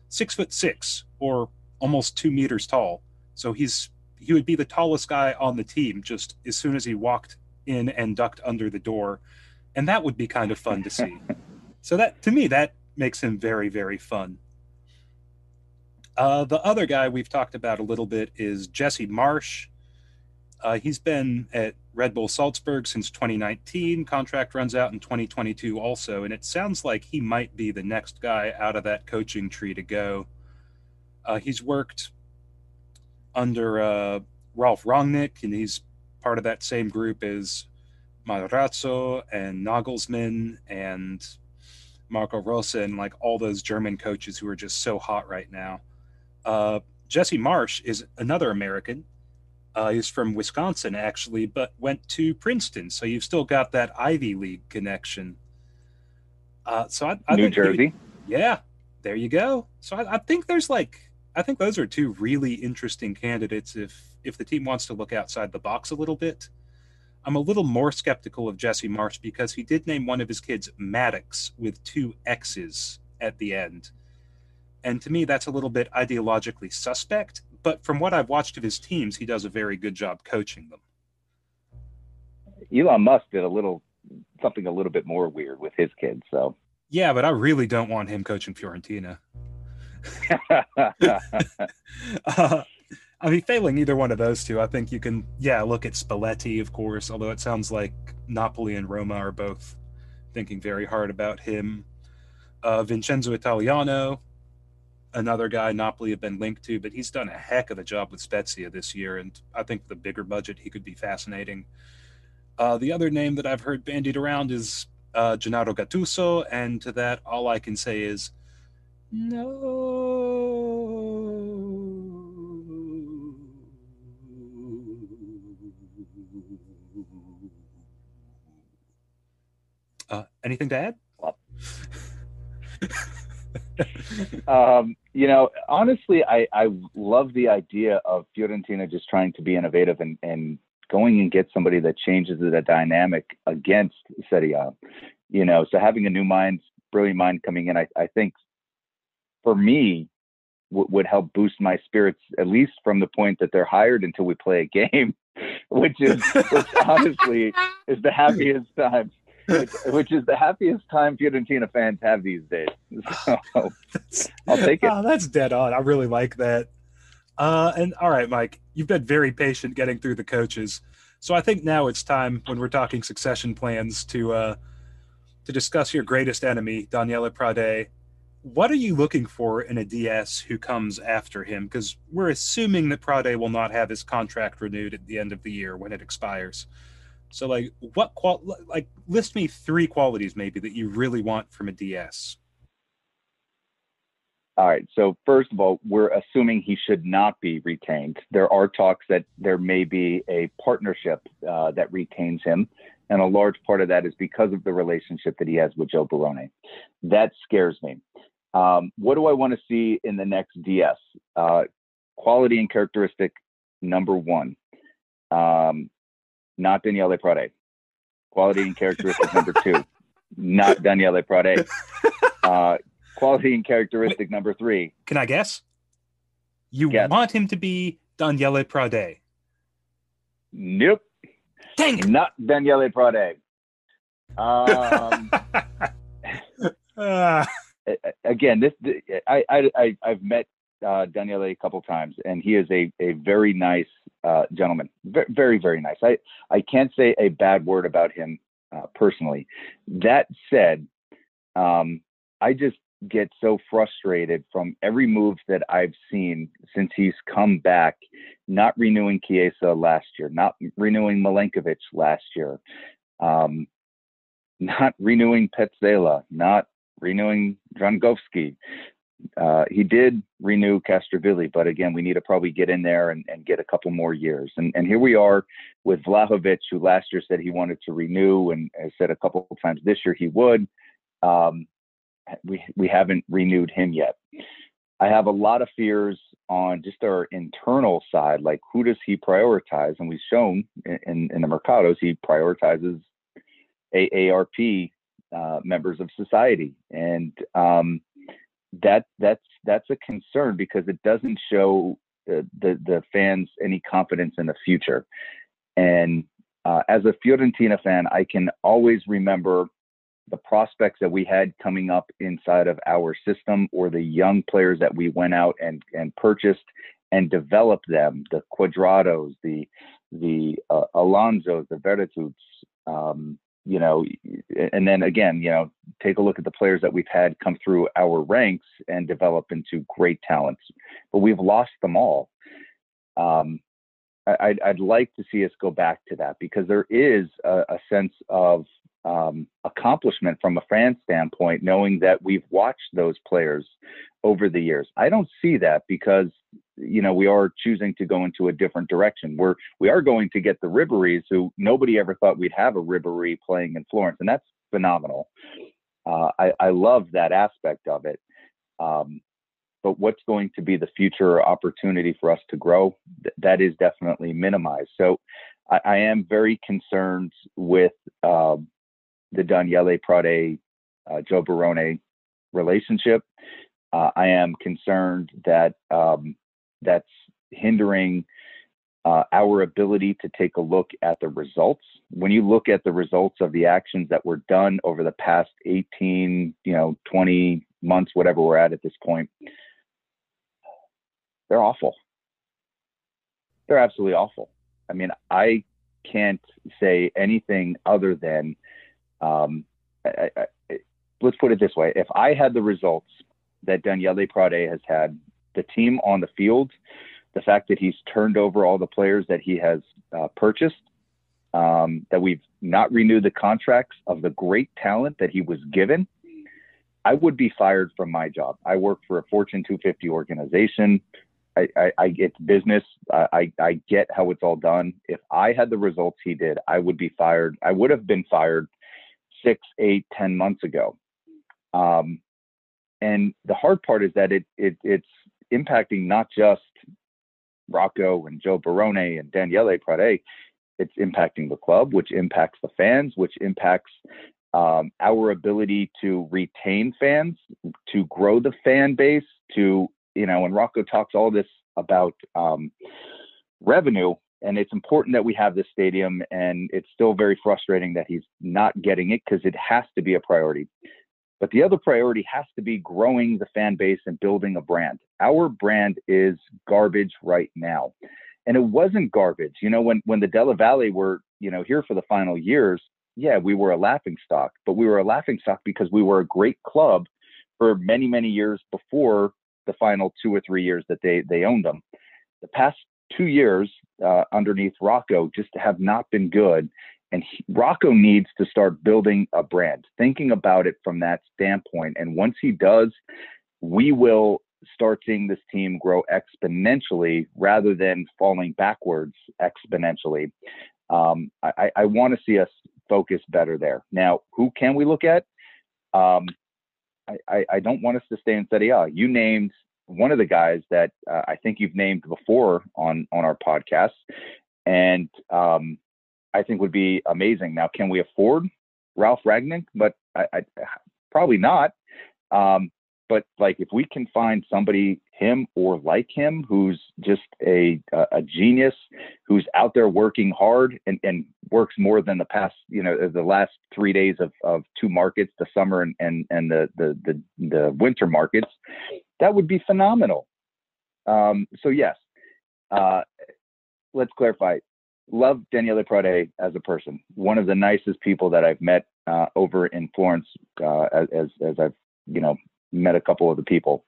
six foot six or almost two meters tall. So he's he would be the tallest guy on the team just as soon as he walked in and ducked under the door, and that would be kind of fun to see. so that to me that makes him very very fun. Uh, the other guy we've talked about a little bit is Jesse Marsch. Uh, he's been at Red Bull Salzburg since 2019. Contract runs out in 2022 also, and it sounds like he might be the next guy out of that coaching tree to go. Uh, he's worked under uh, Ralf Rangnick, and he's part of that same group is Matarazzo and Nagelsmann and Marco Rose and like all those German coaches who are just so hot right now. Uh, Jesse Marsch is another American. Uh, he's from Wisconsin, actually, but went to Princeton. So you've still got that Ivy League connection. Uh, so I, I New Jersey. yeah, there you go. So I, I think there's like I think those are two really interesting candidates if if the team wants to look outside the box a little bit. I'm a little more skeptical of Jesse Marsch because he did name one of his kids Maddox with two X's at the end. And to me, that's a little bit ideologically suspect. But from what I've watched of his teams, he does a very good job coaching them. Elon Musk did a little something a little bit more weird with his kids. So Yeah, but I really don't want him coaching Fiorentina. uh, I mean, failing either one of those two, I think you can, yeah, look at Spalletti, of course, although it sounds like Napoli and Roma are both thinking very hard about him. Uh, Vincenzo Italiano, another guy Napoli have been linked to, but he's done a heck of a job with Spezia this year, and I think a bigger budget, he could be fascinating. Uh, the other name that I've heard bandied around is uh, Gennaro Gattuso, and to that, all I can say is no. Uh, anything to add? um, you know, honestly, I, I love the idea of Fiorentina just trying to be innovative and, and going and get somebody that changes the dynamic against Serie A. You know, so having a new mind, brilliant mind coming in, I, I think for me w- would help boost my spirits, at least from the point that they're hired until we play a game, which is which honestly is the happiest time. Which, which is the happiest time Fiorentina fans have these days. So I'll take it. Oh, that's dead on. I really like that. Uh, and all right, Mike, you've been very patient getting through the coaches. So I think now it's time when we're talking succession plans to uh, to discuss your greatest enemy, Daniele Prade. What are you looking for in a DS who comes after him? Because we're assuming that Prade will not have his contract renewed at the end of the year when it expires. So, like, what qual like list me three qualities maybe that you really want from a DS. All right. So first of all, we're assuming he should not be retained. There are talks that there may be a partnership uh, that retains him, and a large part of that is because of the relationship that he has with Joe Barone. That scares me. Um, what do I want to see in the next DS? Uh, quality and characteristic number one, um, not Daniele Prade. Quality and characteristic number two, not Daniele Prade. Uh, quality and characteristic number three. Can I guess? You Yes. want him to be Daniele Prade. Nope, Dang it! not Daniele Prade. Um, Ah, again, this I, I, I I've met uh, Daniele a couple times, and he is a a very nice uh, gentleman. Very, very very nice. I I can't say a bad word about him uh, personally. That said, um, I just get so frustrated from every move that I've seen since he's come back. Not renewing Chiesa last year, not renewing Milenkovic last year, um, not renewing Pezzella, not renewing Dragowski. Uh, he did renew Castrovilli, but again, we need to probably get in there and, and get a couple more years. And, and here we are with Vlahovic, who last year said he wanted to renew and has said a couple of times this year he would. Um, we we haven't renewed him yet. I have a lot of fears on just our internal side, like who does he prioritize? And we've shown in, in, in the Mercatos he prioritizes AARP uh, members of society, and um, that that's that's a concern because it doesn't show the, the, the fans any confidence in the future. And uh, as a Fiorentina fan, I can always remember the prospects that we had coming up inside of our system, or the young players that we went out and and purchased and developed them, the Cuadrados, the the uh, Alonsos, the Verituts, um, you know, and then again, you know, take a look at the players that we've had come through our ranks and develop into great talents, but we've lost them all. Um, I'd, I'd like to see us go back to that because there is a, a sense of um, accomplishment from a fan standpoint, knowing that we've watched those players over the years. I don't see that because you know we are choosing to go into a different direction. We're we are going to get the Ribéry's, who nobody ever thought we'd have a Ribéry playing in Florence, and that's phenomenal. Uh, I, I love that aspect of it. Um, but what's going to be the future opportunity for us to grow? Th- that is definitely minimized. So I, I am very concerned with um, the Daniele Prade, uh, Joe Barone relationship. Uh, I am concerned that um, that's hindering uh, our ability to take a look at the results. When you look at the results of the actions that were done over the past 18, you know, 20 months, whatever we're at at this point, they're awful. They're absolutely awful. I mean, I can't say anything other than, um, I, I, let's put it this way: if I had the results that Daniele Prade has had, the team on the field, the fact that he's turned over all the players that he has uh, purchased, um, that we've not renewed the contracts of the great talent that he was given, I would be fired from my job. I work for a Fortune 250 organization. I, I, I get business. I, I get how it's all done. If I had the results he did, I would be fired. I would have been fired six, eight, ten months ago. Um, and the hard part is that it, it it's impacting not just Rocco and Joe Barone and Daniele Prade. It's impacting the club, which impacts the fans, which impacts um, our ability to retain fans, to grow the fan base, to you know, and Rocco talks all this about um, revenue, and it's important that we have this stadium, and it's still very frustrating that he's not getting it because it has to be a priority. But the other priority has to be growing the fan base and building a brand. Our brand is garbage right now. And it wasn't garbage. You know, when when the Della Valle were, you know, here for the final years, yeah, we were a laughing stock, but we were a laughing stock because we were a great club for many, many years before the final two or three years that they they owned them. The past two years uh, underneath Rocco just have not been good, and he, Rocco needs to start building a brand, thinking about it from that standpoint. And once he does, we will start seeing this team grow exponentially rather than falling backwards exponentially. Um, I, I want to see us focus better there. Now, who can we look at? Um, I, I, don't want us to stay in Serie A. You named one of the guys that uh, I think you've named before on on our podcast, and um, I think would be amazing. Now, can we afford Ralf Rangnick? But I, I probably not. Um, but like if we can find somebody him or like him who's just a a genius who's out there working hard and, and works more than the past you know the last three days of, of two markets the summer and and, and the, the the the winter markets that would be phenomenal um, so yes uh, let's clarify love Daniele Prade as a person one of the nicest people that I've met uh, over in Florence uh, as as I've you know met a couple of the people.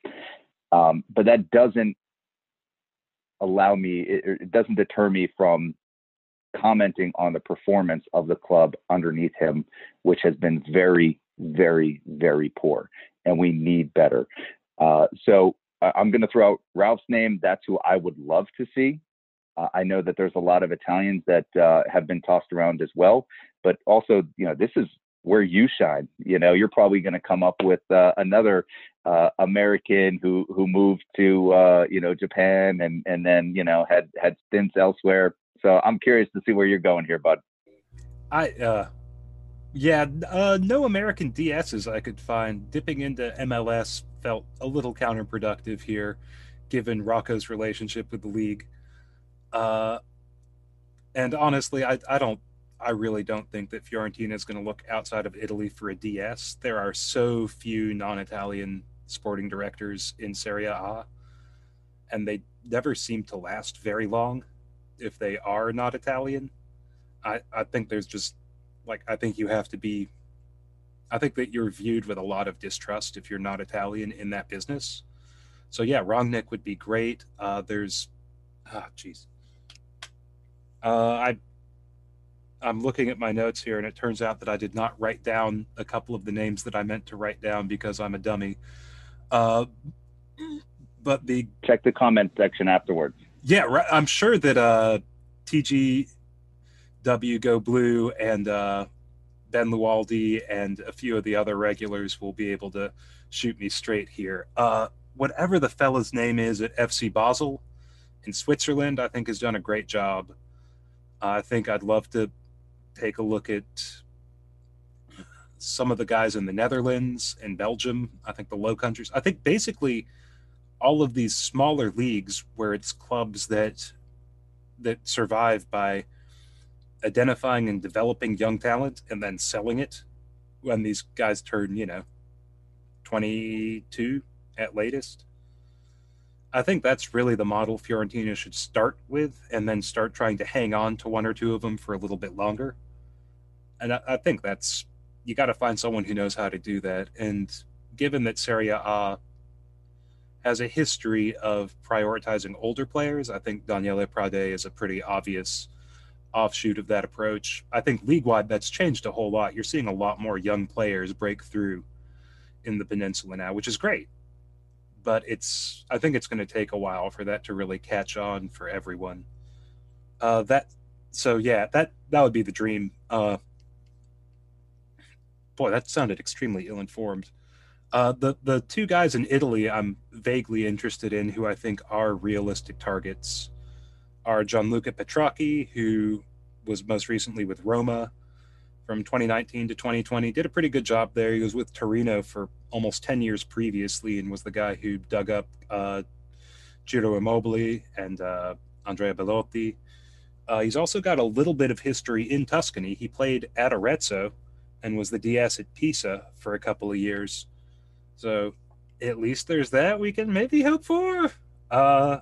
Um, but that doesn't allow me, it, it doesn't deter me from commenting on the performance of the club underneath him, which has been very, very, very poor. And we need better. Uh, so I'm going to throw out Ralf's name. That's who I would love to see. Uh, I know that there's a lot of Italians that uh, have been tossed around as well, but also, you know, this is where you shine. You know, you're probably going to come up with uh, another uh, American who who moved to uh, you know Japan and and then you know had had stints elsewhere. So I'm curious to see where you're going here, bud. I yeah, no American DSs I could find. Dipping into MLS felt a little counterproductive here, given Rocco's relationship with the league. Uh, and honestly, I I don't I really don't think that Fiorentina is going to look outside of Italy for a DS. There are so few non-Italian sporting directors in Serie A, and they never seem to last very long if they are not Italian. I, I think there's just like I think you have to be I think that you're viewed with a lot of distrust if you're not Italian in that business. So yeah, Rangnick would be great. Uh, there's ah jeez. Uh, I I'm looking at my notes here, and it turns out that I did not write down a couple of the names that I meant to write down because I'm a dummy. Uh, but the check the comment section afterwards. Yeah, right, I'm sure that uh, TGW Go Blue and uh, Ben Lualdi and a few of the other regulars will be able to shoot me straight here. Uh, whatever the fella's name is at FC Basel in Switzerland, I think has done a great job. I think I'd love to take a look at some of the guys in the Netherlands and Belgium. I think the Low Countries. I think basically all of these smaller leagues where it's clubs that that survive by identifying and developing young talent and then selling it when these guys turn, you know, 22 at latest. I think that's really the model Fiorentina should start with and then start trying to hang on to one or two of them for a little bit longer. And I, I think that's, you got to find someone who knows how to do that. And given that Serie A has a history of prioritizing older players, I think Daniele Prade is a pretty obvious offshoot of that approach. I think league wide, that's changed a whole lot. You're seeing a lot more young players break through in the peninsula now, which is great. But it's I think it's going to take a while for that to really catch on for everyone. Uh, that so yeah, that that would be the dream. Uh, boy, that sounded extremely ill-informed. Uh, the the two guys in Italy I'm vaguely interested in, who I think are realistic targets, are Gianluca Petracchi, who was most recently with Roma, from 2019 to 2020. Did a pretty good job there. He was with Torino for almost 10 years previously and was the guy who dug up uh, Ciro Immobile and uh, Andrea Belotti. Uh, he's also got a little bit of history in Tuscany. He played at Arezzo and was the DS at Pisa for a couple of years. So at least there's that we can maybe hope for. Uh,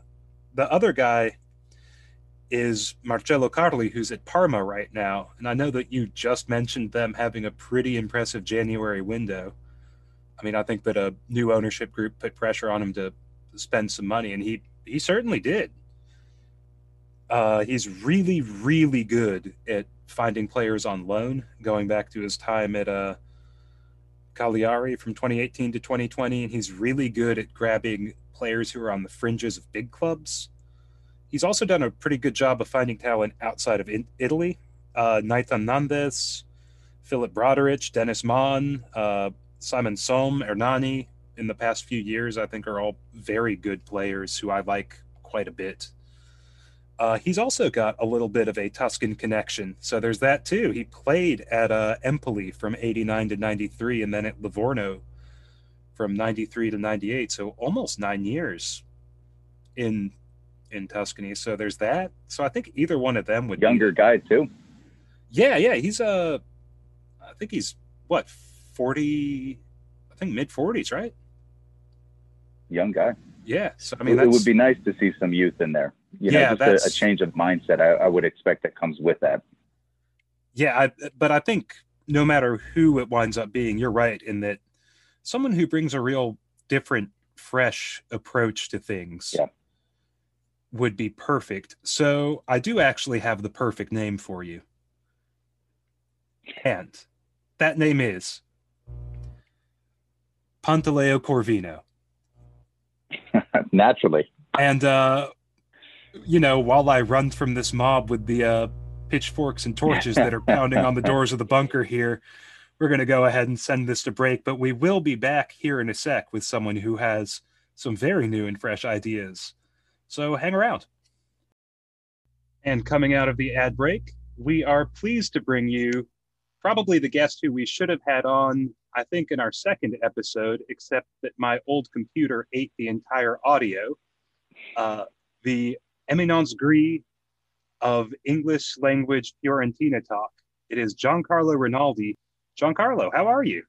the other guy is Marcello Carli, who's at Parma right now. And I know that you just mentioned them having a pretty impressive January window. I mean, I think that a new ownership group put pressure on him to spend some money, and he he certainly did. Uh, he's really, really good at finding players on loan, going back to his time at uh, Cagliari from 2018 to 2020, and he's really good at grabbing players who are on the fringes of big clubs He's also done a pretty good job of finding talent outside of Italy. Uh, Nahitan Nández, Filip Bradarić, Dennis Man, uh, Simon Som, Hernani, in the past few years, I think are all very good players who I like quite a bit. Uh, he's also got a little bit of a Tuscan connection. So there's that too. He played at uh, Empoli from 89 to 93 and then at Livorno from 93 to 98. So almost nine years in in Tuscany. So there's that. So I think either one of them would younger be, guy too. Yeah, yeah, he's uh I think he's what 40 I think mid 40s, right? Young guy. Yeah, so I mean, it, would be nice to see some youth in there. You know, yeah, just a, a, change of mindset. I, I would expect that comes with that. Yeah, I, but I think no matter who it winds up being, you're right in that someone who brings a real different, fresh approach to things. Yeah would be perfect. So I do actually have the perfect name for you. And that name is Pantaleo Corvino. Naturally. And, uh, you know, while I run from this mob with the uh, pitchforks and torches that are pounding on the doors of the bunker here, we're going to go ahead and send this to break. But we will be back here in a sec with someone who has some very new and fresh ideas so hang around. And coming out of the ad break, we are pleased to bring you probably the guest who we should have had on, I think, in our second episode, except that my old computer ate the entire audio. Uh, the eminence gris of English language Fiorentina talk. It is Giancarlo Rinaldi. Giancarlo, how are you?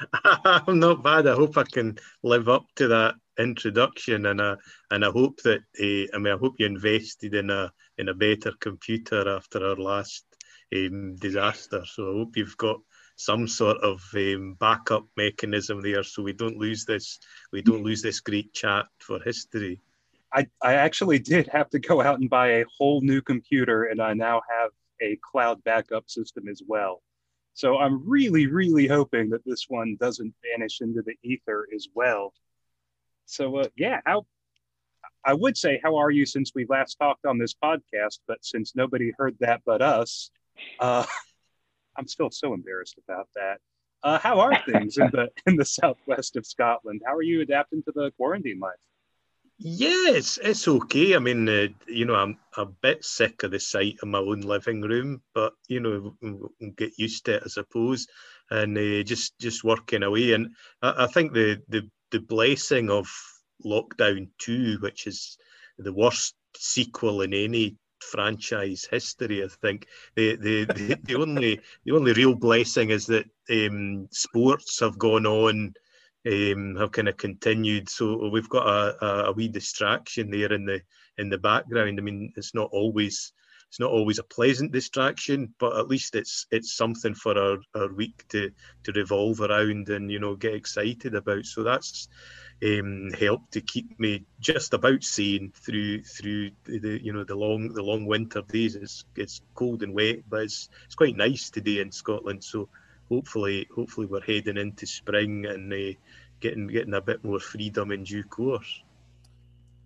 I'm not bad. I hope I can live up to that introduction, and I and I hope that uh, I mean I hope you invested in a in a better computer after our last um, disaster. So I hope you've got some sort of um, backup mechanism there, so we don't lose this we don't lose this great chat for history. I, I actually did have to go out and buy a whole new computer, and I now have a cloud backup system as well. So I'm really, really hoping that this one doesn't vanish into the ether as well. So uh, yeah, how I would say how are you since we last talked on this podcast, but since nobody heard that but us, uh, I'm still so embarrassed about that. Uh, how are things in the in the southwest of Scotland? How are you adapting to the quarantine life? Yeah, it's, okay. I mean, uh, you know, I'm a bit sick of the sight of my own living room, but you know, get used to it, I suppose, and uh, just just working away. And I, I think the, the the blessing of lockdown two, which is the worst sequel in any franchise history. I think the the, the, the only the only real blessing is that um, sports have gone on, um, have kind of continued. So we've got a, a, a, wee distraction there in the in the background. I mean, it's not always it's not always a pleasant distraction, but at least it's it's something for our, our week to to revolve around and you know get excited about. So that's um, helped to keep me just about sane through through the you know the long the long winter days. It's it's cold and wet, but it's it's quite nice today in Scotland. So hopefully hopefully we're heading into spring and uh, getting getting a bit more freedom in due course.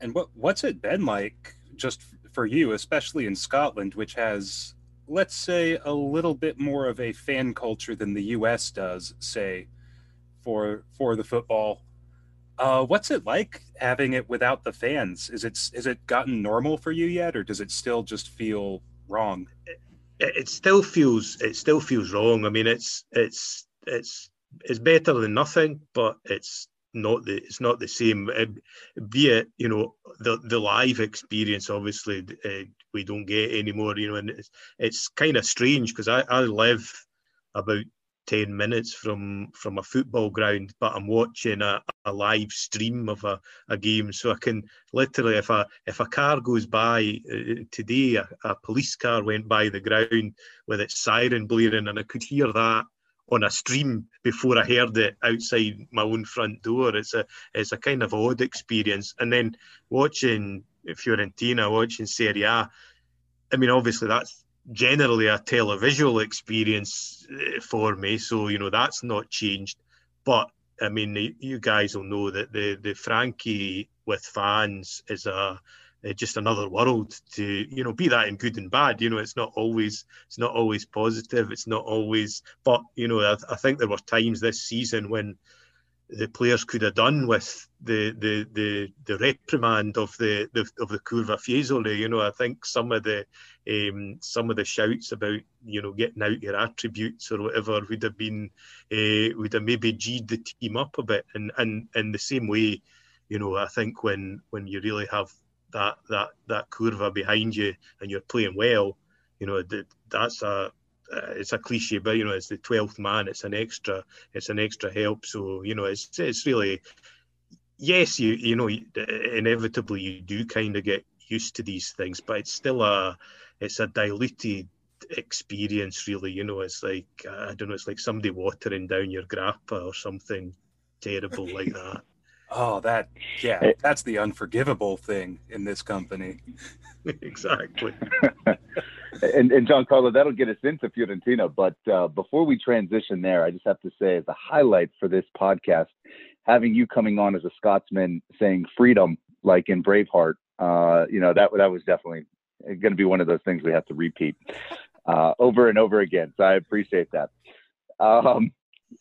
And what what's it been like just for you, especially in Scotland, which has let's say a little bit more of a fan culture than the U.S. does, say for for the football uh, what's it like having it without the fans? Is it is it gotten normal for you yet, or does it still just feel wrong? It, it still feels it still feels wrong. I mean, it's it's it's it's better than nothing, but it's not the it's not the same. It, be it you know the the live experience, obviously uh, we don't get anymore. You know, and it's it's kind of strange because I I live about 10 minutes from from a football ground but i'm watching a, a live stream of a, a game so i can literally if a if a car goes by uh, today a, a, police car went by the ground with its siren blaring and i could hear that on a stream before i heard it outside my own front door. It's a it's a kind of odd experience. And then watching fiorentina watching serie a i mean obviously that's generally a televisual experience eh, for me. So you know that's not changed. But I mean, you guys will know that the the Franchi with fans is a eh, just another world to you know be that in good and bad you know it's not always it's not always positive it's not always but you know I, I think there were times this season when the players could have done with the the the, the reprimand of the, the of the curva fiesole. You know, I think some of the um, some of the shouts about you know getting out your attributes or whatever would have been uh, would have maybe g'd the team up a bit. And and in the same way, you know, I think when when you really have that that that curva behind you and you're playing well, you know, that's a uh, it's a cliche, but you know, it's the twelfth man. It's an extra. It's an extra help. So you know, it's it's really yes, you you know, inevitably you do kind of get used to these things, but it's still a it's a diluted experience. Really, you know, it's like I don't know, it's like somebody watering down your grappa or something terrible like that. Oh, that yeah, that's the unforgivable thing in this company. exactly. and, and Giancarlo, that'll get us into Fiorentina. But uh, before we transition there, I just have to say, as a highlight for this podcast, having you coming on as a Scotsman saying freedom, like in Braveheart, uh, you know, that that was definitely going to be one of those things we have to repeat uh, over and over again. So I appreciate that. Um,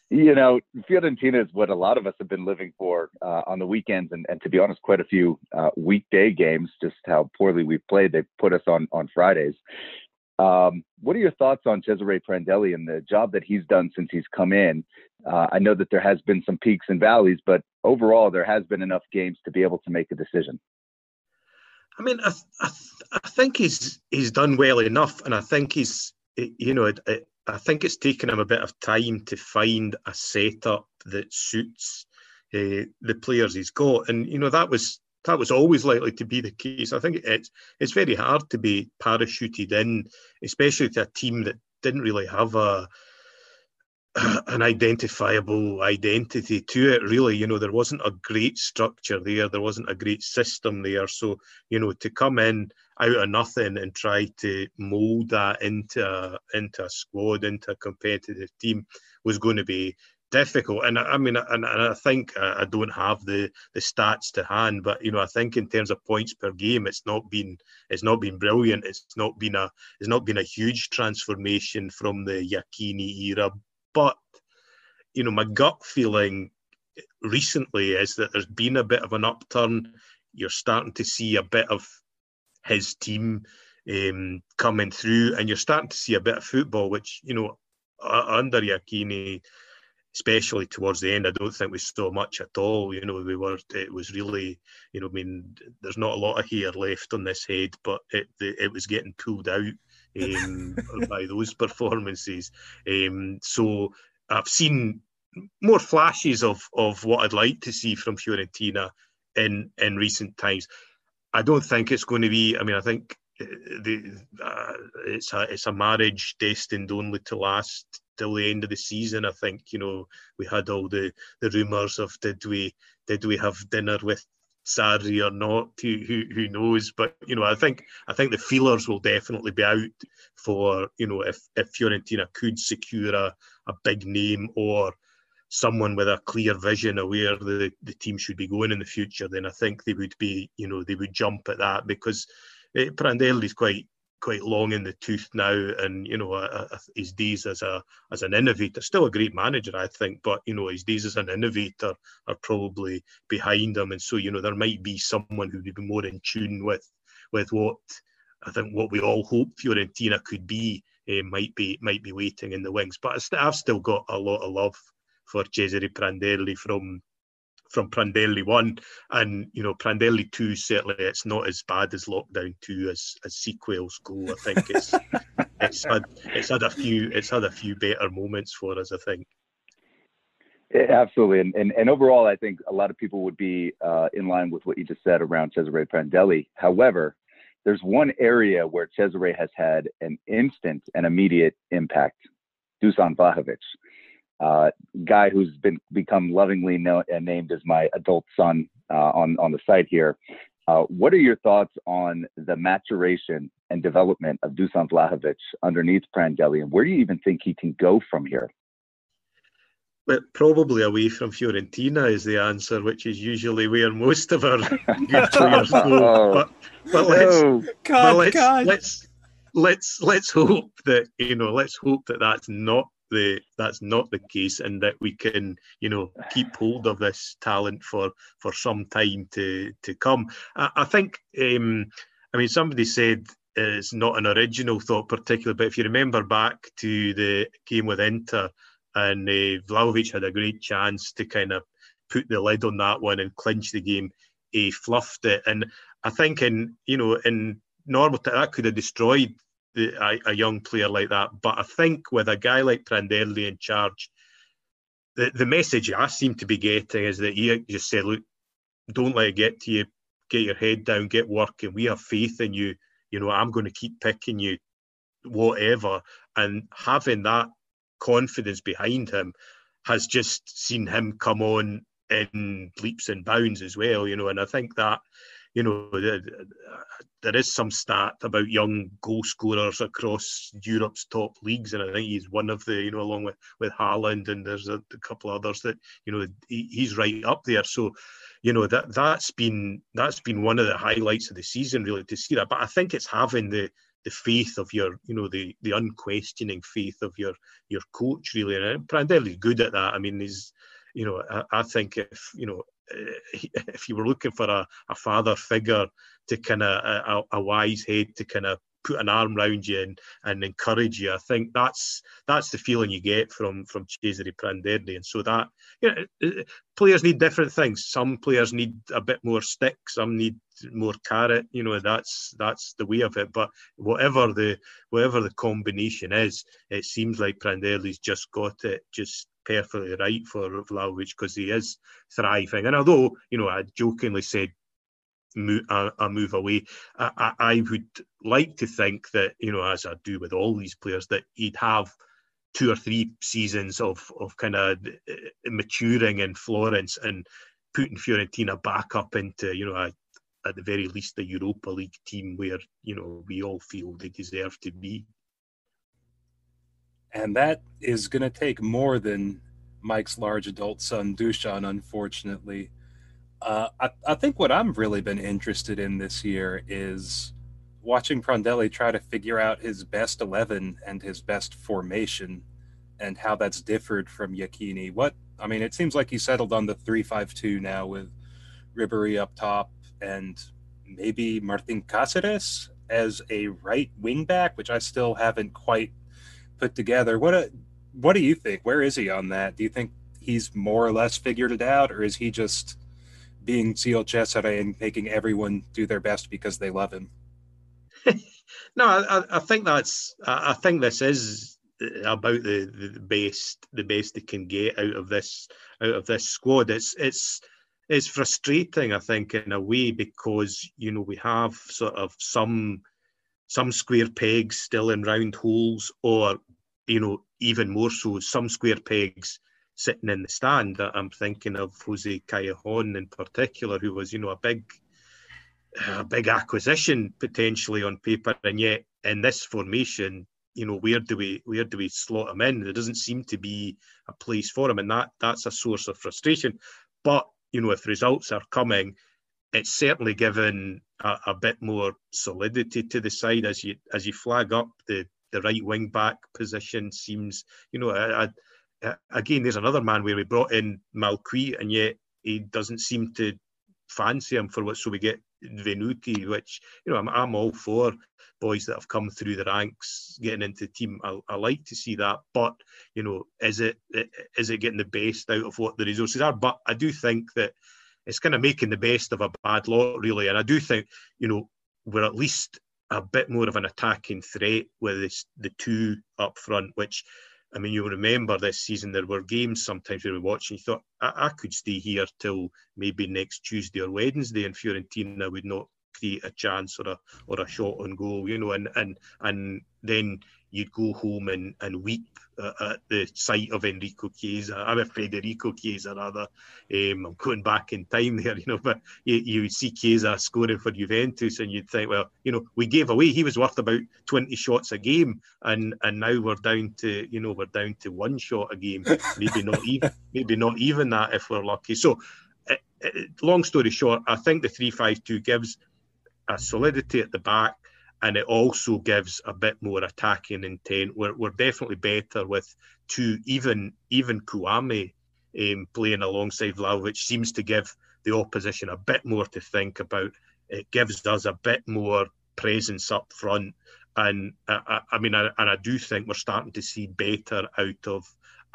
you know, Fiorentina is what a lot of us have been living for uh, on the weekends, and, and to be honest, quite a few uh, weekday games. Just how poorly we've played, they put us on on Fridays. Um, what are your thoughts on Cesare Prandelli and the job that he's done since he's come in? Uh, I know that there has been some peaks and valleys, but overall, there has been enough games to be able to make a decision. I mean, I, I, I think he's he's done well enough, and I think he's you know I think it's taken him a bit of time to find a setup that suits uh, the players he's got, and you know that was that was always likely to be the case. I think it's it's very hard to be parachuted in, especially to a team that didn't really have a an identifiable identity to it really. You know there wasn't a great structure there. There wasn't a great system there. So you know to come in out of nothing and try to mold that into a, into a squad into a competitive team was going to be difficult. And I mean and, and I think I don't have the the stats to hand but you know I think in terms of points per game it's not been it's not been brilliant. It's not been a it's not been a huge transformation from the Iachini era. But you know, my gut feeling recently is that there's been a bit of an upturn. You're starting to see a bit of his team um, coming through, and you're starting to see a bit of football, which you know, under Iachini, especially towards the end, I don't think we saw much at all. You know, we were it was really, you know, I mean, there's not a lot of hair left on this head, but it it was getting pulled out um, by those performances. Um, so I've seen more flashes of of what I'd like to see from Fiorentina in in recent times. I don't think it's going to be. I mean, I think uh, the uh, it's a it's a marriage destined only to last till the end of the season. I think you know we had all the the rumours of did we did we have dinner with Sarri or not? Who, who who knows? But you know, I think I think the feelers will definitely be out for you know if if Fiorentina could secure a, a big name or someone with a clear vision of where the, the team should be going in the future, then I think they would be you know they would jump at that because eh, Prandelli is quite quite long in the tooth now, and you know uh, his days as a as an innovator, still a great manager, I think, but you know his days as an innovator are probably behind him, and so you know there might be someone who would be more in tune with with what I think what we all hope Fiorentina could be uh, might be might be waiting in the wings. But I've still got a lot of love for Cesare Prandelli from from Prandelli one, and you know Prandelli two. Certainly, it's not as bad as Lockdown two as as sequels go. I think it's it's had it's had a few it's had a few better moments for us. I think. Absolutely, and, and and overall, I think a lot of people would be uh, in line with what you just said around Cesare Prandelli. However, there's one area where Cesare has had an instant and immediate impact. Dusan Vlahovic uh, guy who's been become lovingly known and named as my adult son uh, on on the site here. Uh, what are your thoughts on the maturation and development of Dusan Vlahovic underneath Prandelli, and where do you even think he can go from here? But probably away from Fiorentina is the answer, which is usually where most of our good players go. But, but let's, oh, God, but let's, God. let's let's let's hope that you know let's hope that that's not the that's not the case, and that we can you know keep hold of this talent for for some time to to come. I, I think. Um, I mean, somebody said it's not an original thought, particularly, but if you remember back to the game with Inter, and uh, Vlahovic had a great chance to kind of put the lid on that one and clinch the game. He fluffed it, and I think in you know in normal that could have destroyed a, a, young player like that. But I think with a guy like Prandelli in charge, the, the message I seem to be getting is that he just said, look, don't let it get to you. Get your head down, get working. We have faith in you. You know, I'm going to keep picking you, whatever. And having that confidence behind him has just seen him come on in leaps and bounds as well, you know. And I think that you know, there is some stat about young goal scorers across Europe's top leagues, and I think he's one of the, you know, along with with Haaland, and there's a, a couple others that, you know, he, he's right up there. So, you know, that that's been that's been one of the highlights of the season, really, to see that. But I think it's having the the faith of your, you know, the the unquestioning faith of your your coach, really. And Prandelli's good at that. I mean, he's, you know, I, I think if you know eh, if you were looking for a, a father figure to kind of a, a, wise head to kind of put an arm around you and, and encourage you. I think that's that's the feeling you get from from Cesare Prandelli, and so that you know, eh, eh, players need different things. Some players need a bit more stick, some need more carrot. You know, that's that's the way of it. But whatever the whatever the combination is, it seems like Prandelli's just got it just perfectly right for Vlahovic because he is thriving. And although, you know, I jokingly said a, move away, I, I, would like to think that, you know, as I do with all these players, that he'd have two or three seasons of of kind of uh, maturing in Florence and putting Fiorentina back up into you know a, at the very least a Europa League team where you know we all feel they deserve to be. And that is going to take more than Mike's large adult son Dusan, unfortunately. Uh, I, I think what I've really been interested in this year is watching Prandelli try to figure out his best 11 and his best formation and how that's differed from Iachini. What, I mean, it seems like he settled on the 352 now with Ribery up top and maybe Martin Cáceres as a right wing back, which I still haven't quite put together. What a, what do you think? Where is he on that? Do you think he's more or less figured it out, or is he just being Zio Cesare and making everyone do their best because they love him? no, I, I, think that's. I think this is about the, the best the best they can get out of this out of this squad. It's it's it's frustrating, I think, in a way because you know we have sort of some some square pegs still in round holes, or you know even more so some square pegs sitting in the stand. I'm thinking of Jose Callejon in particular, who was you know a big a big acquisition potentially on paper, and yet in this formation, you know, where do we where do we slot him in? There doesn't seem to be a place for him, and that that's a source of frustration. But you know, if results are coming, it's certainly given a, a bit more solidity to the side as you as you flag up the the right wing back position seems, you know, I, I, again, there's another man where we brought in Malcuit and yet he doesn't seem to fancy him for what. So we get Venuti, which you know I'm, I'm all for boys that have come through the ranks getting into the team. I, I, like to see that, but you know, is it is it getting the best out of what the resources are? But I do think that it's kind of making the best of a bad lot, really. And I do think you know we're at least a bit more of an attacking threat with this, the two up front, which I mean, you'll remember this season there were games sometimes we were watching. You thought I, I, could stay here till maybe next Tuesday or Wednesday, and Fiorentina would not create a chance or a or a shot on goal, you know, and and and then you'd go home and, and weep uh, at the sight of Enrico Chiesa. I'm a Federico Chiesa, rather. Um, I'm going back in time there, you know, but you, you see Chiesa scoring for Juventus and you'd think, well, you know, we gave away, he was worth about 20 shots a game and and now we're down to, you know, we're down to one shot a game. Maybe not even, maybe not even that if we're lucky. So, uh, uh, long story short, I think the 352 gives a solidity at the back and it also gives a bit more attacking intent. We're, we're definitely better with two, even even Kouamé um, playing alongside Vlahovic seems to give the opposition a bit more to think about. It gives us a bit more presence up front, and I, I mean, I, and I do think we're starting to see better out of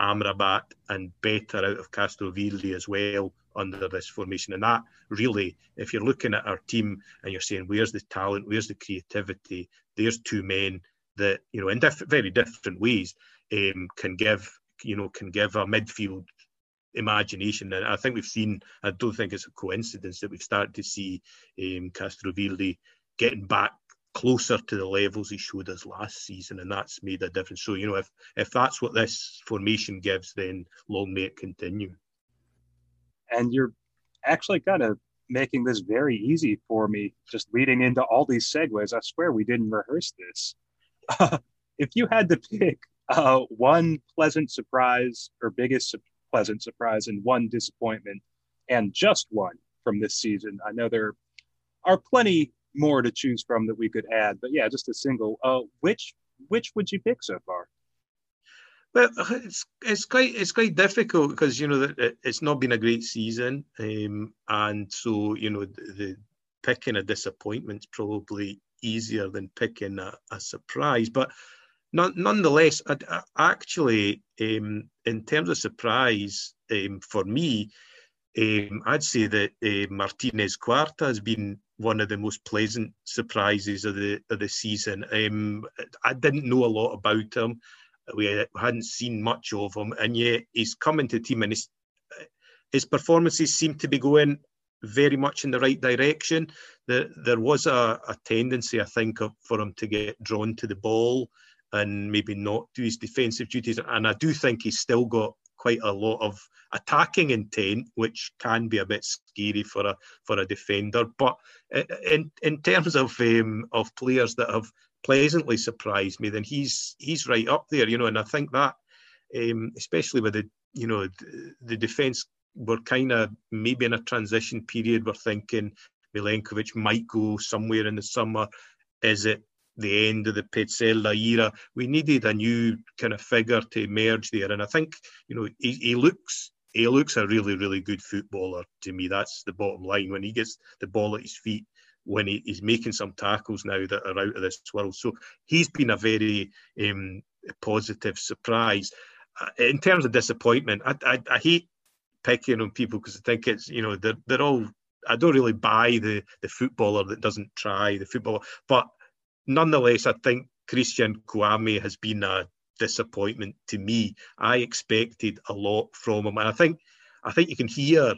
Amrabat and better out of Castrovilli as well under this formation. And that really, if you're looking at our team and you're saying, where's the talent, where's the creativity, there's two men that, you know, in diff- very different ways um, can give, you know, can give a midfield imagination. And I think we've seen, I don't think it's a coincidence that we've started to see um, Castrovilli getting back closer to the levels he showed us last season, and that's made a difference. So, you know, if if that's what this formation gives, then long may it continue and you're actually kind of making this very easy for me, just leading into all these segues. I swear we didn't rehearse this. Uh, if you had to pick uh, one pleasant surprise or biggest su- pleasant surprise and one disappointment, and just one from this season, I know there are plenty more to choose from that we could add, but yeah, just a single. Uh, which which would you pick so far? Well, it's it's quite it's quite difficult because you know that it's not been a great season, um, and so you know the, the picking a disappointment's probably easier than picking a, a surprise. But non, nonetheless, I, I actually, um, in terms of surprise, um, for me, um, I'd say that uh, Martinez Quarta has been one of the most pleasant surprises of the of the season. Um, I didn't know a lot about him we hadn't seen much of him, and yet he's coming to the team, and his his performances seem to be going very much in the right direction. There, there was a, a tendency, I think, of, for him to get drawn to the ball and maybe not do his defensive duties. And I do think he's still got quite a lot of attacking intent, which can be a bit scary for a for a defender. But in in terms of um, of players that have pleasantly surprised me, then he's he's right up there, you know. And I think that, um, especially with the you know the, the defence, we're kind of maybe in a transition period. We're thinking Milenkovic might go somewhere in the summer. Is it the end of the Pezzella era. We needed a new kind of figure to emerge there, and I think you know he, he looks he looks a really really good footballer to me. That's the bottom line. When he gets the ball at his feet, when he, he's making some tackles now that are out of this world, so he's been a very um, positive surprise. Uh, in terms of disappointment, I, I, I hate picking on people because I think it's you know they're they're all I don't really buy the the footballer that doesn't try the football, but nonetheless, I think Christian Kouamé has been a disappointment to me. I expected a lot from him, and I think I think you can hear.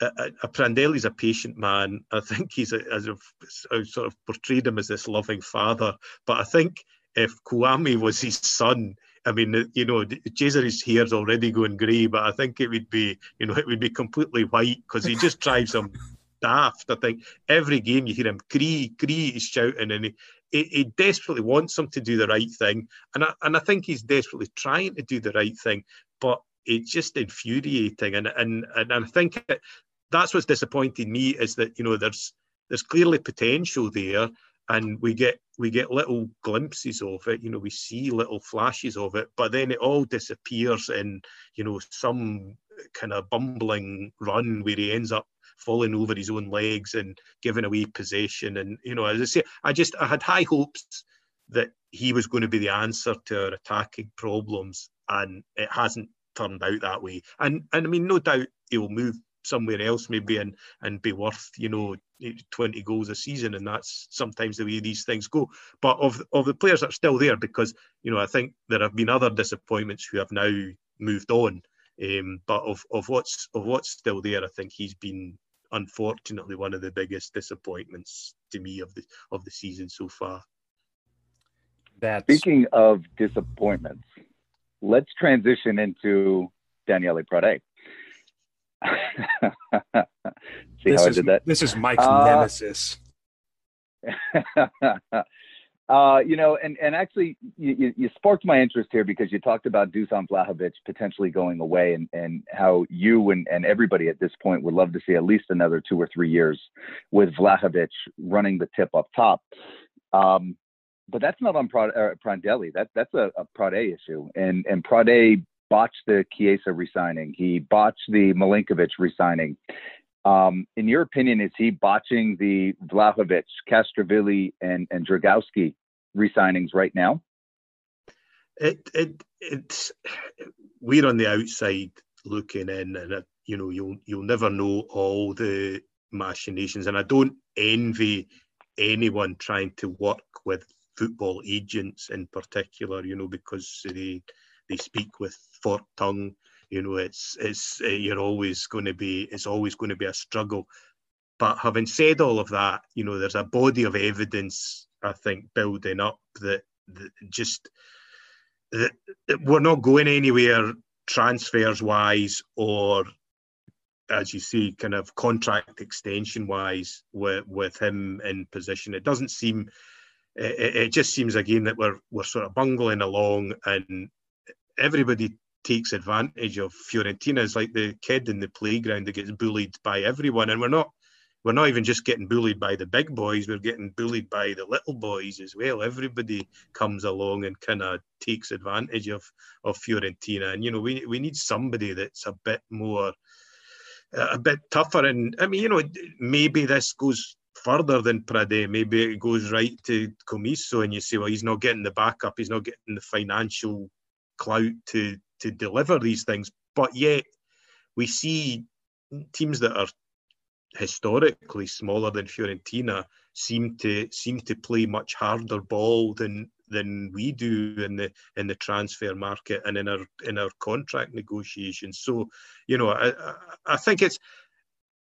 Uh, Prandelli's a patient man. I think he's a, as I've sort of portrayed him as this loving father. But I think if Kouamé was his son, I mean, you know, Cesare's hair's already going grey, but I think it would be, you know, it would be completely white because he just drives him daft. I think every game you hear him cree, cree, he's shouting and he, he, he, desperately wants him to do the right thing, and I, and I think he's desperately trying to do the right thing, but it's just infuriating, and and and I think that's what's disappointing me is that you know there's there's clearly potential there, and we get we get little glimpses of it, you know, we see little flashes of it, but then it all disappears in you know some kind of bumbling run where he ends up falling over his own legs and giving away possession. And you know, as I say, I just I had high hopes that he was going to be the answer to our attacking problems, and it hasn't turned out that way. And and I mean, no doubt he'll move somewhere else maybe and and be worth you know 20 goals a season and that's sometimes the way these things go but of of the players that are still there because you know I think there have been other disappointments who have now moved on um, but of, of what's of what's still there I think he's been unfortunately one of the biggest disappointments to me of the of the season so far. That's... Speaking of disappointments, let's transition into Daniele Pradè. See this how is, I did that? This is Mike's uh, nemesis. Uh, you know, and, and actually, you, you, sparked my interest here because you talked about Dusan Vlahovic potentially going away and, and how you and, and everybody at this point would love to see at least another two or three years with Vlahovic running the tip up top. Um, but that's not on Prad, uh, Prandelli. That, that's a, a Pradè issue. And, and Pradè botched the Chiesa resigning. He botched the Milenkovic resigning. Um, in your opinion, is he botching the Vlahovic, Castrovilli, and, and Dragowski re-signings right now? It it it's we're on the outside looking in, and it, you know you'll you'll never know all the machinations, and I don't envy anyone trying to work with football agents in particular, you know, because they they speak with forked tongue you know, it's it's uh, you're always going to be it's always going to be a struggle. But having said all of that, you know, there's a body of evidence I think building up that, that just that, that we're not going anywhere transfers wise or as you see, kind of contract extension wise with with him in position. It doesn't seem. It, it, just seems again that we're we're sort of bungling along, and everybody takes advantage of Fiorentina is like the kid in the playground that gets bullied by everyone, and we're not we're not even just getting bullied by the big boys, we're getting bullied by the little boys as well. Everybody comes along and kind of takes advantage of of Fiorentina, and you know we we need somebody that's a bit more a bit tougher. And I mean, you know, maybe this goes further than Pradè. Maybe it goes right to Commisso, and you say, well, he's not getting the backup, he's not getting the financial clout to to deliver these things. But yet, we see teams that are historically smaller than Fiorentina seem to seem to play much harder ball than than we do in the in the transfer market and in our in our contract negotiations. So, you know, I I think it's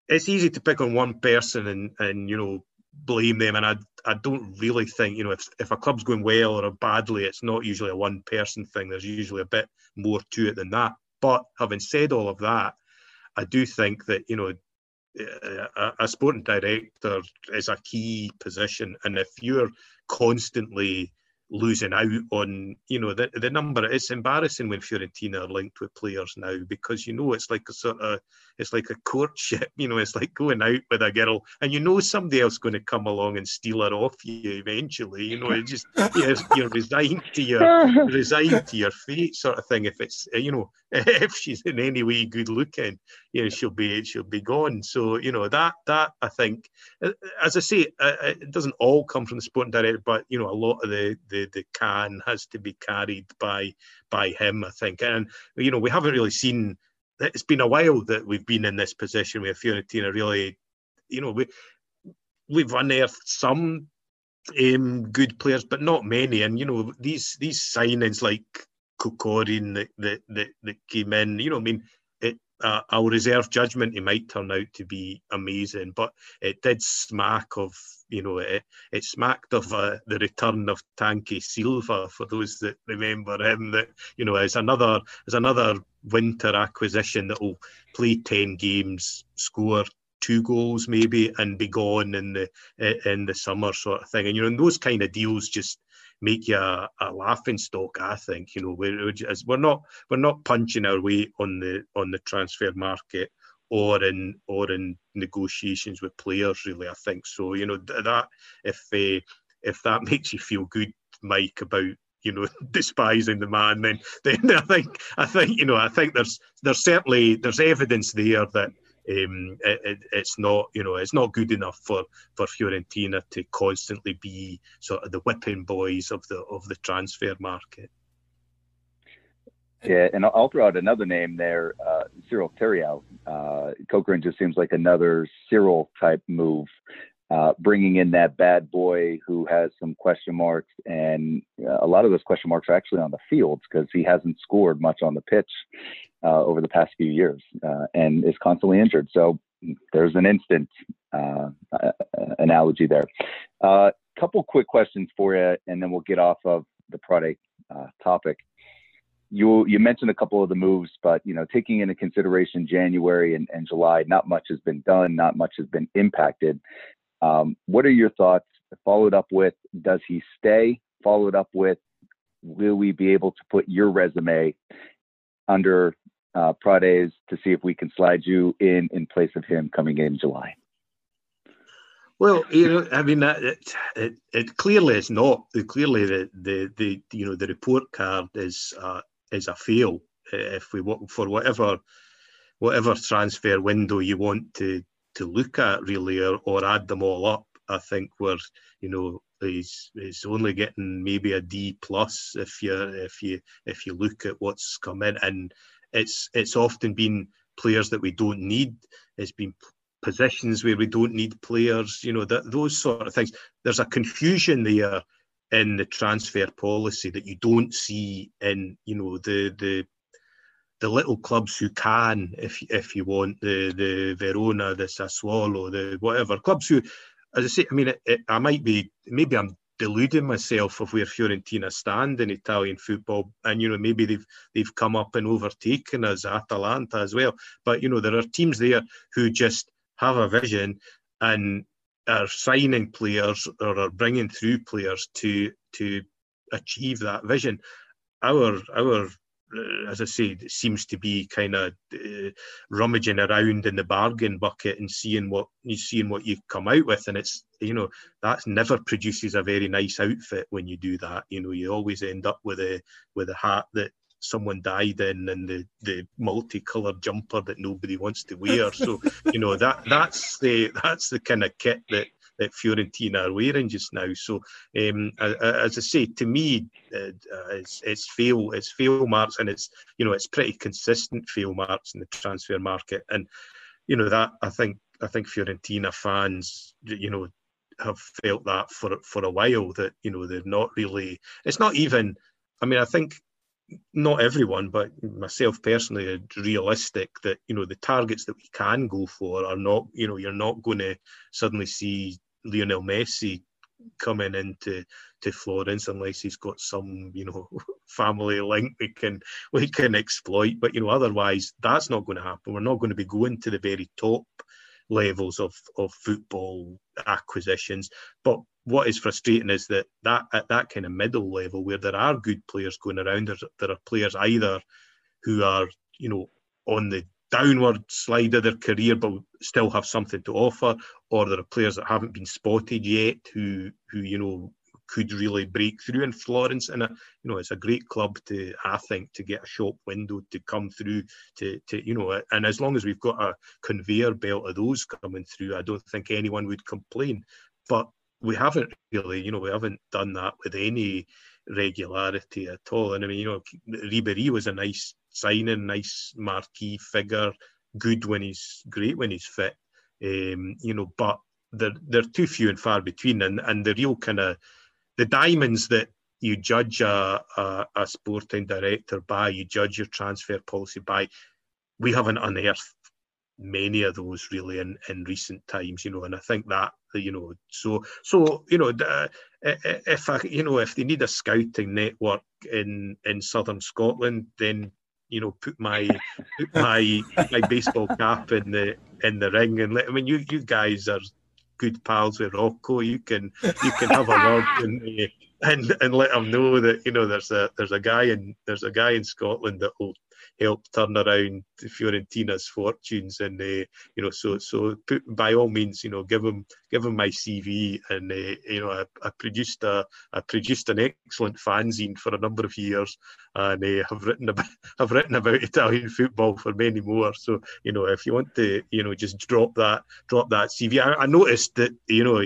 it's easy to pick on one person and and you know blame them, and I I don't really think you know if if a club's going well or badly, it's not usually a one person thing. There's usually a bit more to it than that. But having said all of that, I do think that you know a, a sporting director is a key position, and if you're constantly losing out on you know the the number it's embarrassing when Fiorentina are linked with players now because you know it's like a sort of it's like a courtship you know it's like going out with a girl and you know somebody else going to come along and steal her off you eventually you know you just you're, you're resigned to your resigned to your fate sort of thing if it's you know if she's in any way good looking you know she'll be she'll be gone so you know that that I think as I say it doesn't all come from the sporting director but you know a lot of the, the the can has to be carried by by him, I think. And you know, we haven't really seen. It's been a while that we've been in this position where Fiorentina really, you know, we we've unearthed some um, good players, but not many. And you know, these these signings like Kokorin that, that that that came in, you know, I mean, it, uh, I'll reserve judgment. He might turn out to be amazing, but it did smack of, you know, it, it smacked of uh, the return of Tanque Silva. For those that remember him, that you know, as another as another winter acquisition that will play ten games, score two goals maybe, and be gone in the in the summer sort of thing. And you know, and those kind of deals just make you a, a laughing stock. I think you know we're we're not we're not punching our way on the on the transfer market or in or in negotiations with players. Really, I think so. You know that if uh, if that makes you feel good, Mike, about you know despising the man, then then I think I think you know I think there's there's certainly there's evidence there that um, it, it, it's not you know it's not good enough for for Fiorentina to constantly be sort of the whipping boys of the of the transfer market. Yeah, and I'll throw out another name there, uh, Cyril Thereau. Uh, just seems like another Cyril type move, uh, bringing in that bad boy who has some question marks, and uh, a lot of those question marks are actually on the field because he hasn't scored much on the pitch uh, over the past few years uh, and is constantly injured. So there's an instant uh, uh, analogy there. A uh, couple quick questions for you, and then we'll get off of the product topic. You you mentioned a couple of the moves, but you know, taking into consideration January and, and July, not much has been done, not much has been impacted. Um, what are your thoughts? Followed up with, does he stay? Followed up with, will we be able to put your resume under uh, Prades to see if we can slide you in in place of him coming in July? Well, you know, I mean, it, it, it clearly is not. Clearly, the, the, the you know the report card is uh, is a fail. If we for whatever whatever transfer window you want to to look at, really, or, or add them all up, I think we're you know he's he's only getting maybe a D plus if you if you if you look at what's come in and it's it's often been players that we don't need. It's been positions where we don't need players. You know that those sort of things. There's a confusion there in the transfer policy that you don't see in you know the the the little clubs who can, if if you want, the the Verona, the Sassuolo, the whatever clubs who, as I say, I mean, it, it, I might be maybe I'm deluding myself of where Fiorentina stand in Italian football. And you know, maybe they've they've come up and overtaken us, Atalanta as well. But you know, there are teams there who just have a vision and are signing players or are bringing through players to to achieve that vision. Our our as I say, it seems to be kind of uh, rummaging around in the bargain bucket and seeing what you seeing what you come out with, and it's you know that never produces a very nice outfit when you do that. You know, you always end up with a with a hat that someone died in and the the multicolored jumper that nobody wants to wear. So you know that that's the that's the kind of kit that that Fiorentina are wearing just now. So, um, as I say, to me, uh, it's, it's fail, it's fail marks, and it's you know it's pretty consistent fail marks in the transfer market, and you know that I think I think Fiorentina fans, you know, have felt that for for a while that you know they're not really. It's not even. I mean, I think not everyone, but myself personally, are realistic that you know the targets that we can go for are not. You know, you're not going to suddenly see Lionel Messi coming into to Florence unless he's got some you know family link we can we can exploit. But you know otherwise that's not going to happen. We're not going to be going to the very top levels of of football acquisitions. But what is frustrating is that that at that kind of middle level where there are good players going around, there, there are players either who are you know on the downward slide of their career but still have something to offer, or there are players that haven't been spotted yet who who you know could really break through in Florence. And you know, it's a great club to I think to get a shop window to come through to to you know, and as long as we've got a conveyor belt of those coming through, I don't think anyone would complain. But we haven't really, you know, we haven't done that with any regularity at all. And I mean, you know, Ribery was a nice signing, nice marquee figure, good when he's great when he's fit. Um, you know, but they're they're too few and far between, and and the real kind of the diamonds that you judge a, a, a sporting director by, you judge your transfer policy by. We haven't unearthed many of those really in, in recent times, you know, and I think that you know, so so you know, if I you know if they need a scouting network in in southern Scotland, then you know put my put my my baseball cap in the in the ring and let I mean you you guys are good pals with Rocco. You can you can have a word and, and and let him know that you know there's a there's a guy in there's a guy in Scotland that will help turn around Fiorentina's fortunes. And uh, you know, so so put, by all means, you know, give him give him my CV. And uh, you know, I, I, produced a I produced an excellent fanzine for a number of years, and uh, have written about have written about Italian football for many more. So you know, if you want to, you know, just drop that drop that CV. I, I noticed that you know.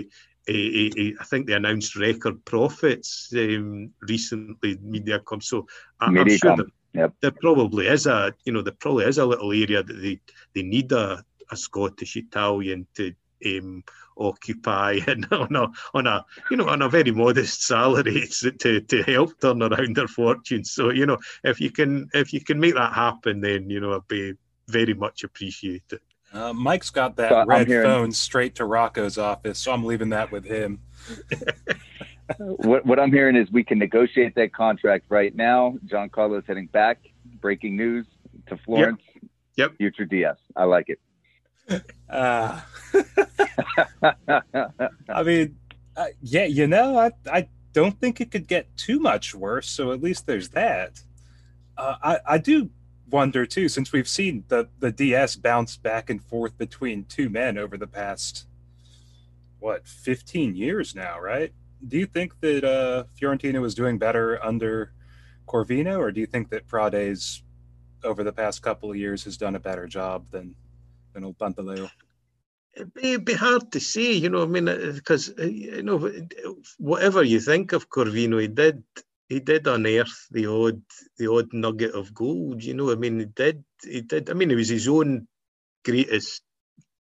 I think they announced record profits um, recently. Mediacom, so I, am sure that Yep. There probably is a, you know, there probably is a little area that they, they need a, a Scottish Italian to um, occupy and on a on a you know on a very modest salary to to help turn around their fortunes. So you know if you can if you can make that happen, then you know I'd be very much appreciated. Uh, Mike's got that so red phone straight to Rocco's office, so I'm leaving that with him. what, what I'm hearing is we can negotiate that contract right now. John Carlos heading back. Breaking news to Florence. Yep. yep. Future DS. I like it. Uh, I mean, uh, yeah, you know, I, I don't think it could get too much worse. So at least there's that. Uh, I, I do wonder too, since we've seen the, the DS bounce back and forth between two men over the past, what, 15 years now, right? do you think that uh, Fiorentina was doing better under Corvino, or do you think that Pradè's over the past couple of years has done a better job than than old Pantaleo? It'd be hard to say, you know. I mean, because uh, uh, you know, whatever you think of Corvino, he did he did unearth the odd the odd nugget of gold. You know, I mean, he did he did. I mean, it was his own greatest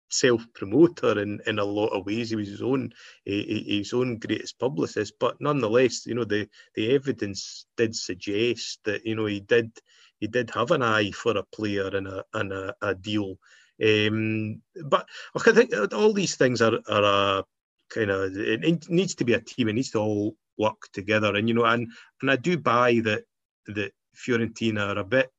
self promoter in, in a lot of ways. He was his own his own greatest publicist, but nonetheless, you know the the evidence did suggest that you know he did he did have an eye for a player and a and a, a deal. Um, but I think all these things are are a kind of it needs to be a team. It needs to all work together, and you know, and and I do buy that that Fiorentina are a bit.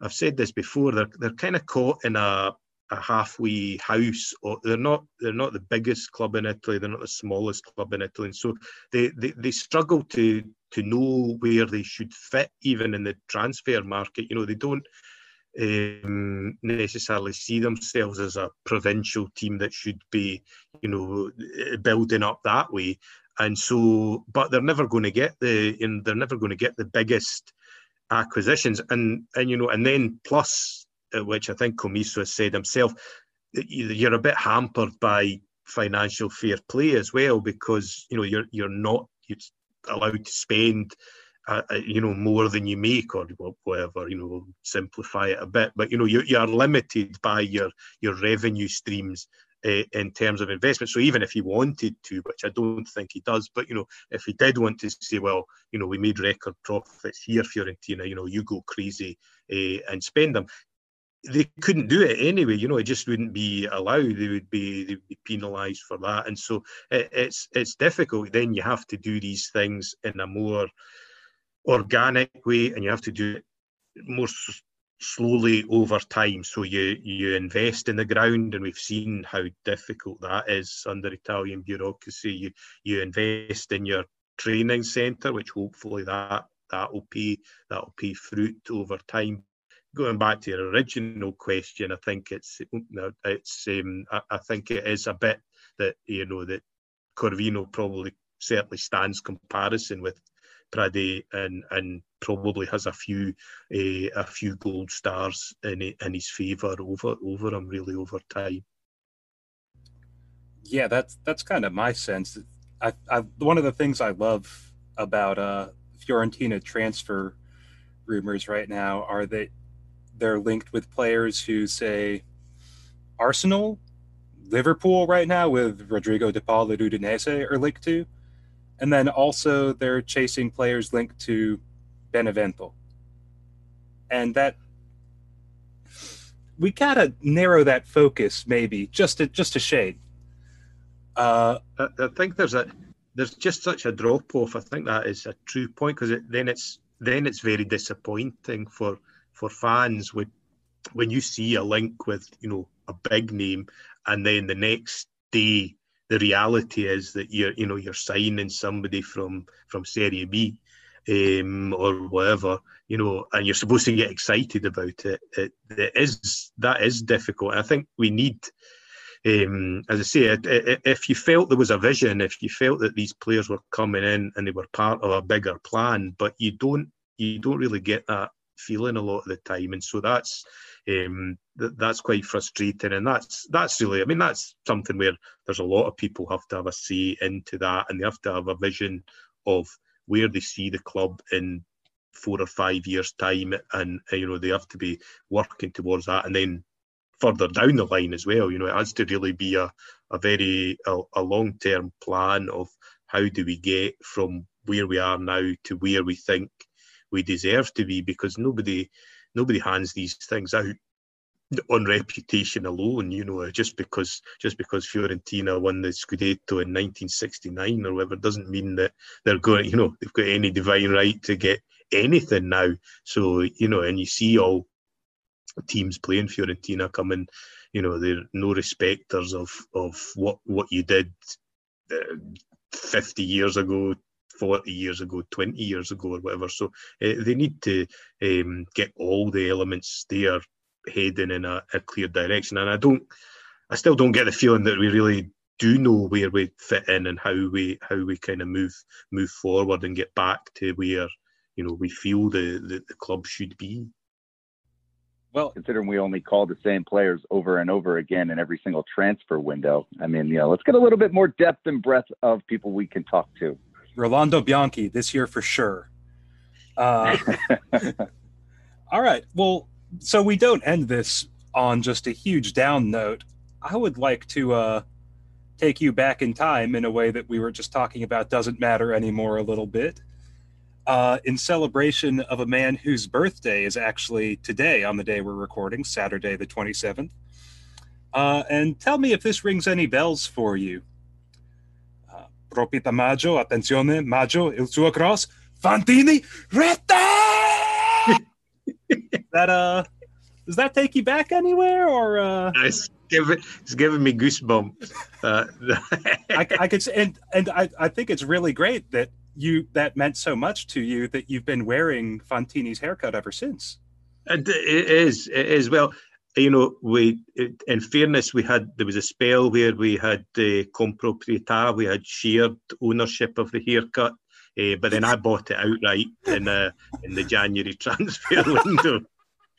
I've said this before. They're they're kind of caught in a a halfway house or they're not they're not the biggest club in Italy they're not the smallest club in Italy and so they, they they struggle to to know where they should fit even in the transfer market you know they don't um, necessarily see themselves as a provincial team that should be you know building up that way and so but they're never going to get the and they're never going to get the biggest acquisitions. And and you know and then plus uh, which I think Commisso has said himself, you're a bit hampered by financial fair play as well because you know you're you're not you're allowed to spend uh, uh, you know more than you make or whatever you know simplify it a bit. But you know you, you are limited by your your revenue streams uh, in terms of investment so even if he wanted to which i don't think he does but you know if he did want to say well you know we made record profits here fiorentina you know you go crazy uh, and spend them they couldn't do it anyway. You know, it just wouldn't be allowed. They would be they would be penalised for that, and so it, it's it's difficult. Then you have to do these things in a more organic way, and you have to do it more slowly over time. So you you invest in the ground, and we've seen how difficult that is under Italian bureaucracy. You you invest in your training centre, which hopefully that that will pay that will pay fruit over time going back to your original question, I think it's it's um, I, I, think it is a bit that you know that Corvino probably certainly stands comparison with Pradè and and probably has a few uh, a few gold stars in in his favour over over him really over time. Yeah, that's that's kind of my sense. I, I one of the things I love about uh, Fiorentina transfer rumors right now are that they're linked with players who say Arsenal, Liverpool right now with Rodrigo De Paul at Udinese are linked to. And then also they're chasing players linked to Benevento. And that we gotta narrow that focus maybe just a just a shade. Uh, I, I think there's a there's just such a drop off. I think that is a true point because it, then it's then it's very disappointing for for fans when when you see a link with you know a big name and then the next day the reality is that you're you know you're signing somebody from from Serie B um, or whatever you know and you're supposed to get excited about it. it it is that is difficult I think we need um, as I say, if you felt there was a vision, if you felt that these players were coming in and they were part of a bigger plan, but you don't, you don't really get that feeling a lot of the time, and so that's um, th- that's quite frustrating, and that's that's really, I mean, that's something where there's a lot of people have to have a say into that, and they have to have a vision of where they see the club in four or five years' time, and uh, you know they have to be working towards that, and then further down the line as well. You know, it has to really be a a very a, a long term plan of how do we get from where we are now to where we think we deserve to be because nobody nobody hands these things out on reputation alone, you know, just because just because Fiorentina won the Scudetto in 1969 or whatever doesn't mean that they're going, you know, they've got any divine right to get anything now. So you know, and you see all teams playing Fiorentina coming, you know, they're no respecters of of what what you did uh, 50 years ago, 40 years ago, 20 years ago, or whatever. So uh, they need to um, get all the elements there heading in a, a, clear direction. And I don't, I still don't get the feeling that we really do know where we fit in and how we how we kind of move move forward and get back to where you know we feel the, the, the club should be. Well, considering we only call the same players over and over again in every single transfer window, I mean, yeah, let's get a little bit more depth and breadth of people we can talk to. Rolando Bianchi this year for sure. Uh, all right. Well, so we don't end this on just a huge down note. I would like to uh, take you back in time in a way that we were just talking about doesn't matter anymore a little bit. Uh, in celebration of a man whose birthday is actually today on the day we're recording, Saturday the 27th. Uh, and tell me if this rings any bells for you. Propita Maggio, attenzione, Maggio, il suo cross, Fantini, rete! That uh, does that take you back anywhere, or uh? It's giving, it's giving me goosebumps. Uh, I, I could and and I, I think it's really great that you that meant so much to you that you've been wearing Fantini's haircut ever since. It is, it is. Well, you know, we in fairness, we had there was a spell where we had uh, comproprietà, we had shared ownership of the haircut, uh, but then I bought it outright in uh, in the January transfer window.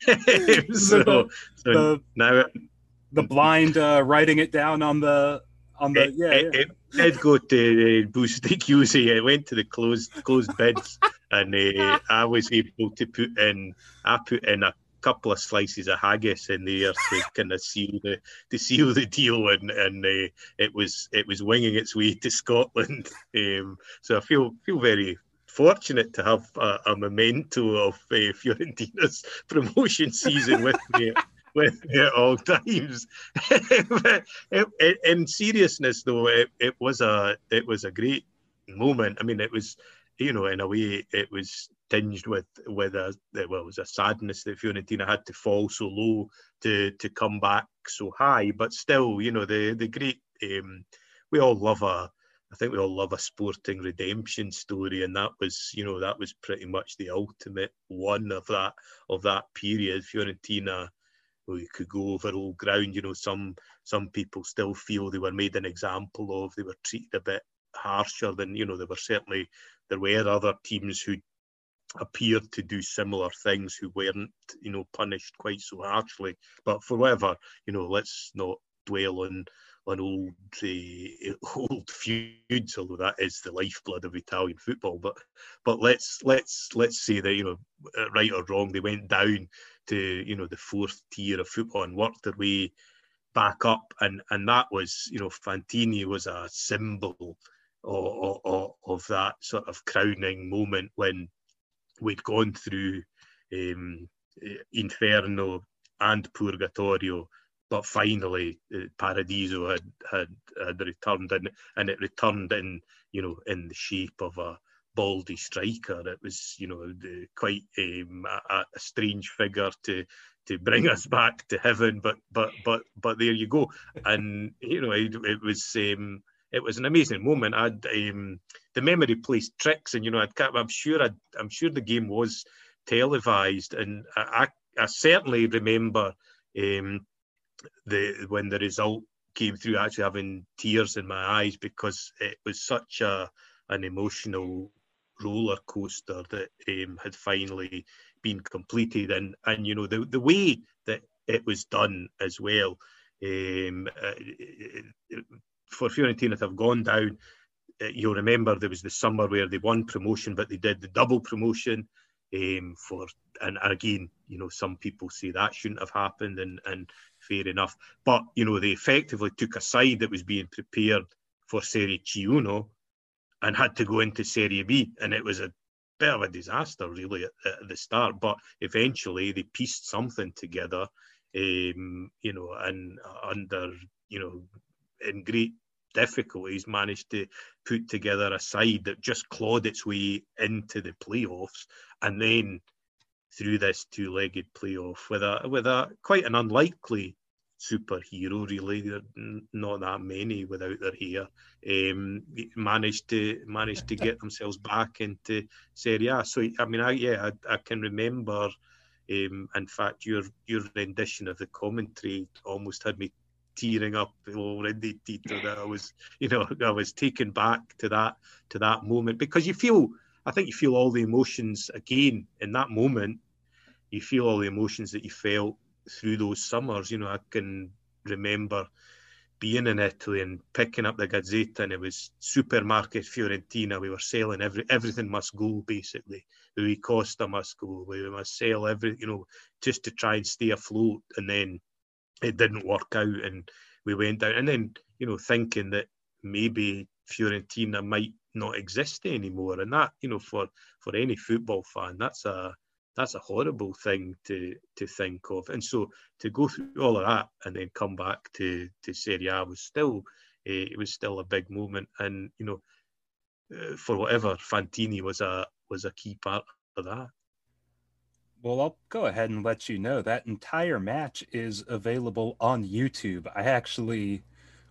so, the, so the, now the blind uh, writing it down on the on the it, yeah, it, yeah. it did go to uh, Boostic It went to the closed closed bids, and uh, I was able to put in. I put in a couple of slices of haggis in there to kind of seal the to seal the deal, and and uh, it was it was winging its way to Scotland. Um, so I feel feel very fortunate to have a, a memento of uh, Fiorentina's promotion season with me with me at all times. in seriousness, though, it, it was a it was a great moment. I mean, it was you know, in a way, it was tinged with with a well, it was a sadness that Fiorentina had to fall so low to to come back so high. But still, you know, the the great um, we all love a I think we all love a sporting redemption story, and that was, you know, that was pretty much the ultimate one of that of that period. Fiorentina, you could go over old ground. You know, some some people still feel they were made an example of. They were treated a bit harsher than you know. There were certainly there were other teams who appeared to do similar things who weren't, you know, punished quite so harshly. But for whatever, you know, let's not dwell on on old uh, old feuds, although that is the lifeblood of Italian football. But but let's let's let's say that you know uh, right or wrong, they went down to you know the fourth tier of football and worked their way back up, and and that was you know Fantini was a symbol of, of, of that sort of crowning moment when we'd gone through um, Inferno and Purgatorio but finally uh, Paradiso had, had had returned and and it returned in you know in the shape of a baldy striker. It was you know the, quite um, a, a, strange figure to to bring us back to heaven, but but but but there you go. And you know it, it was. Um, it was an amazing moment. I'd um, the memory plays tricks, and you know, I'd, I'm sure i am sure the game was televised, and I, I, I certainly remember um, the when the result came through, actually having tears in my eyes because it was such a an emotional roller coaster that um, had finally been completed, and and you know the the way that it was done as well. Um, uh, for Fiorentina to have gone down, uh, you'll remember there was the summer where they won promotion, but they did the double promotion um, for and again, you know, some people say that shouldn't have happened, and and fair enough. But you know, they effectively took a side that was being prepared for Serie C Uno and had to go into Serie B, and it was a bit of a disaster really at, at the start. But eventually, they pieced something together, um, you know, and under you know, in great difficulties managed to put together a side that just clawed its way into the playoffs and then through this two-legged playoff with a with a quite an unlikely superhero really. Not that many without their hair. Um, managed to managed to get themselves back into Serie A. So I mean I yeah I, I can remember um, in fact your your rendition of the commentary almost had me tearing up already Tito that I was you know I was taken back to that to that moment. Because you feel I think you feel all the emotions again in that moment. You feel all the emotions that you felt through those summers. You know I can remember being in Italy and picking up the Gazzetta and it was supermarket Fiorentina. We were selling every everything must go basically. Rui Costa must go. We must sell every you know just to try and stay afloat. And then it didn't work out and we went down. And then you know thinking that maybe Fiorentina might not exist anymore. And that you know for for any football fan that's a that's a horrible thing to to think of. And so to go through all of that and then come back to to Serie A was still uh, it was still a big moment. And you know uh, for whatever Fantini was a was a key part of that well, I'll go ahead and let you know that entire match is available on YouTube. I actually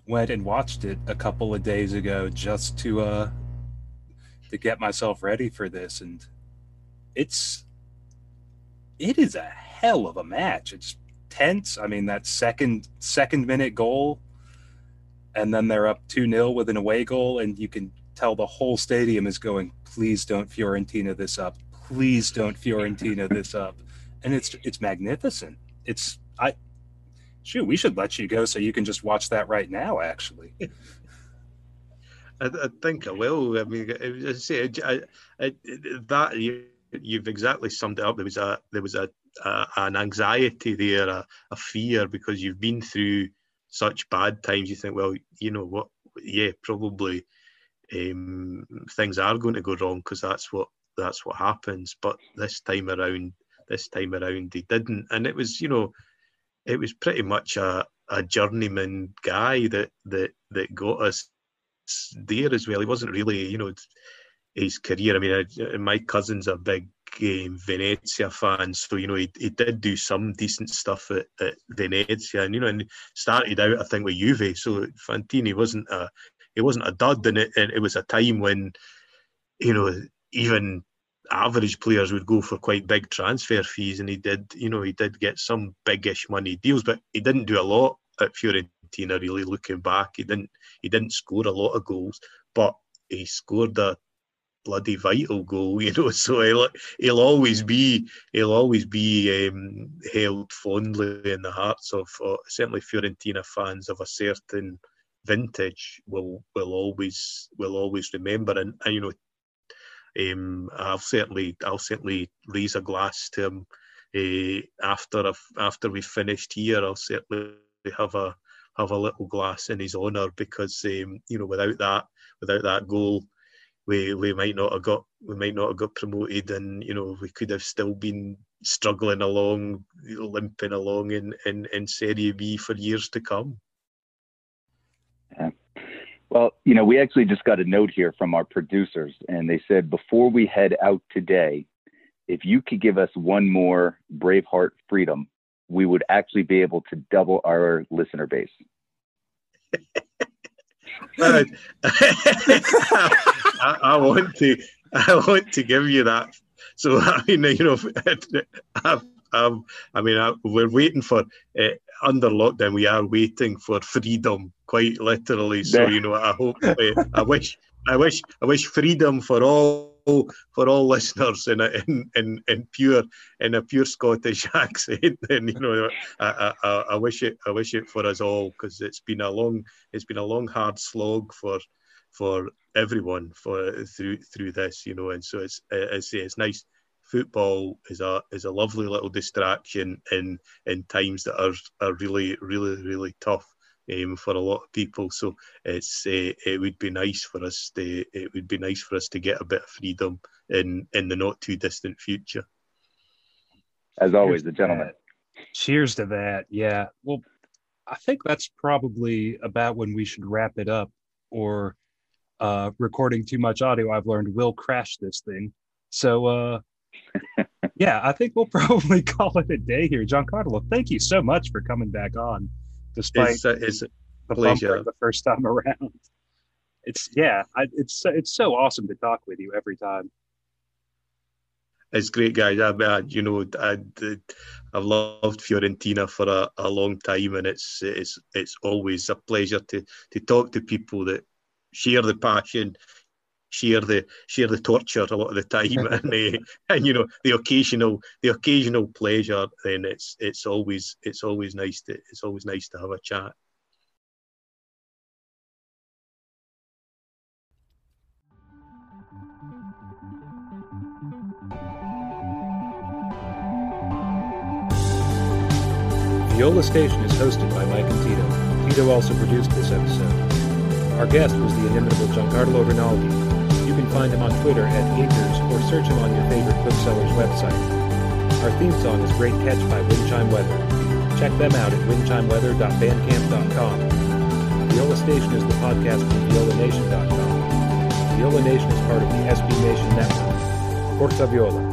went and watched it a couple of days ago just to uh to get myself ready for this and it's it is a hell of a match. It's tense. I mean that second second minute goal and then they're up 2-0 with an away goal and you can tell the whole stadium is going please don't Fiorentina this up please don't Fiorentina this up. And it's it's magnificent. It's I shoot, we should let you go so you can just watch that right now. Actually, I, think I will. I mean, I say I, I, that you, you've exactly summed it up. There was a there was a, a an anxiety there, a, a fear because you've been through such bad times. You think, well, you know what? Yeah, probably um, things are going to go wrong because that's what that's what happens. But this time around, this time around, he didn't, and it was you know, it was pretty much a, a journeyman guy that that that got us there as well. He wasn't really, you know, his career. I mean, I, my cousin's a big um, Venezia fan, so you know he, he did do some decent stuff at, at Venezia, and you know, and started out I think with Juve. So Fantini wasn't a he wasn't a dud, and it, and it was a time when you know even average players would go for quite big transfer fees, and he did. You know, he did get some biggish money deals, but he didn't do a lot at Fiorentina. Really, looking back, he didn't. He didn't score a lot of goals, but he scored a bloody vital goal, you know. So he'll, he'll always be he'll always be um, held fondly in the hearts of uh, certainly Fiorentina fans of a certain vintage. Will will always will always remember, and, and you know, um, I'll certainly I'll certainly raise a glass to him uh, after after we finished here. I'll certainly have a have a little glass in his honour because um, you know without that without that goal we we might not have got we might not have got promoted and you know we could have still been struggling along limping along in in, in Serie B for years to come. Well, you know, we actually just got a note here from our producers, and they said before we head out today, if you could give us one more Braveheart freedom, we would actually be able to double our listener base. I, I, want to, I want to give you that. So I mean, you know, I've, I've, I mean, I, we're waiting for uh, under lockdown. We are waiting for freedom, quite literally. So you know, I hope, uh, I wish, I wish, I wish freedom for all for all listeners in a in, in, in pure in a pure Scottish accent. And you know, I, I, I wish it I wish it for us all because it's been a long it's been a long hard slog for for everyone for through through this. You know, and so it's it's it's nice. Football is a is a lovely little distraction in in times that are are really really really tough um, for a lot of people. So it's uh, it would be nice for us to it would be nice for us to get a bit of freedom in in the not too distant future. As always, the gentleman. Cheers to that. Yeah. Well, I think that's probably about when we should wrap it up, or uh, recording too much audio. I've learned will crash this thing. So. uh yeah, I think we'll probably call it a day here. John Giancarlo, thank you so much for coming back on despite it's, uh, it's the pleasure the first time around. It's yeah, I, it's it's so awesome to talk with you every time. It's great, guys. I, I you know, I, I've loved Fiorentina for a, a long time, and it's it's it's always a pleasure to to talk to people that share the passion, share the share the torture a lot of the time, and uh, and you know the occasional the occasional pleasure. Then it's it's always it's always nice to it's always nice to have a chat. Viola Station is hosted by Mike and Tito. Tito also produced this episode. Our guest was the inimitable Giancarlo Rinaldi, you can find him on Twitter at Inkers or search him on your favorite booksellers website. Our theme song is Great Catch by Windchime Weather. Check them out at windchimeweather.bandcamp.com. Viola Station is the podcast from violanation.com. Viola Nation is part of the SB Nation Network. Forza Viola.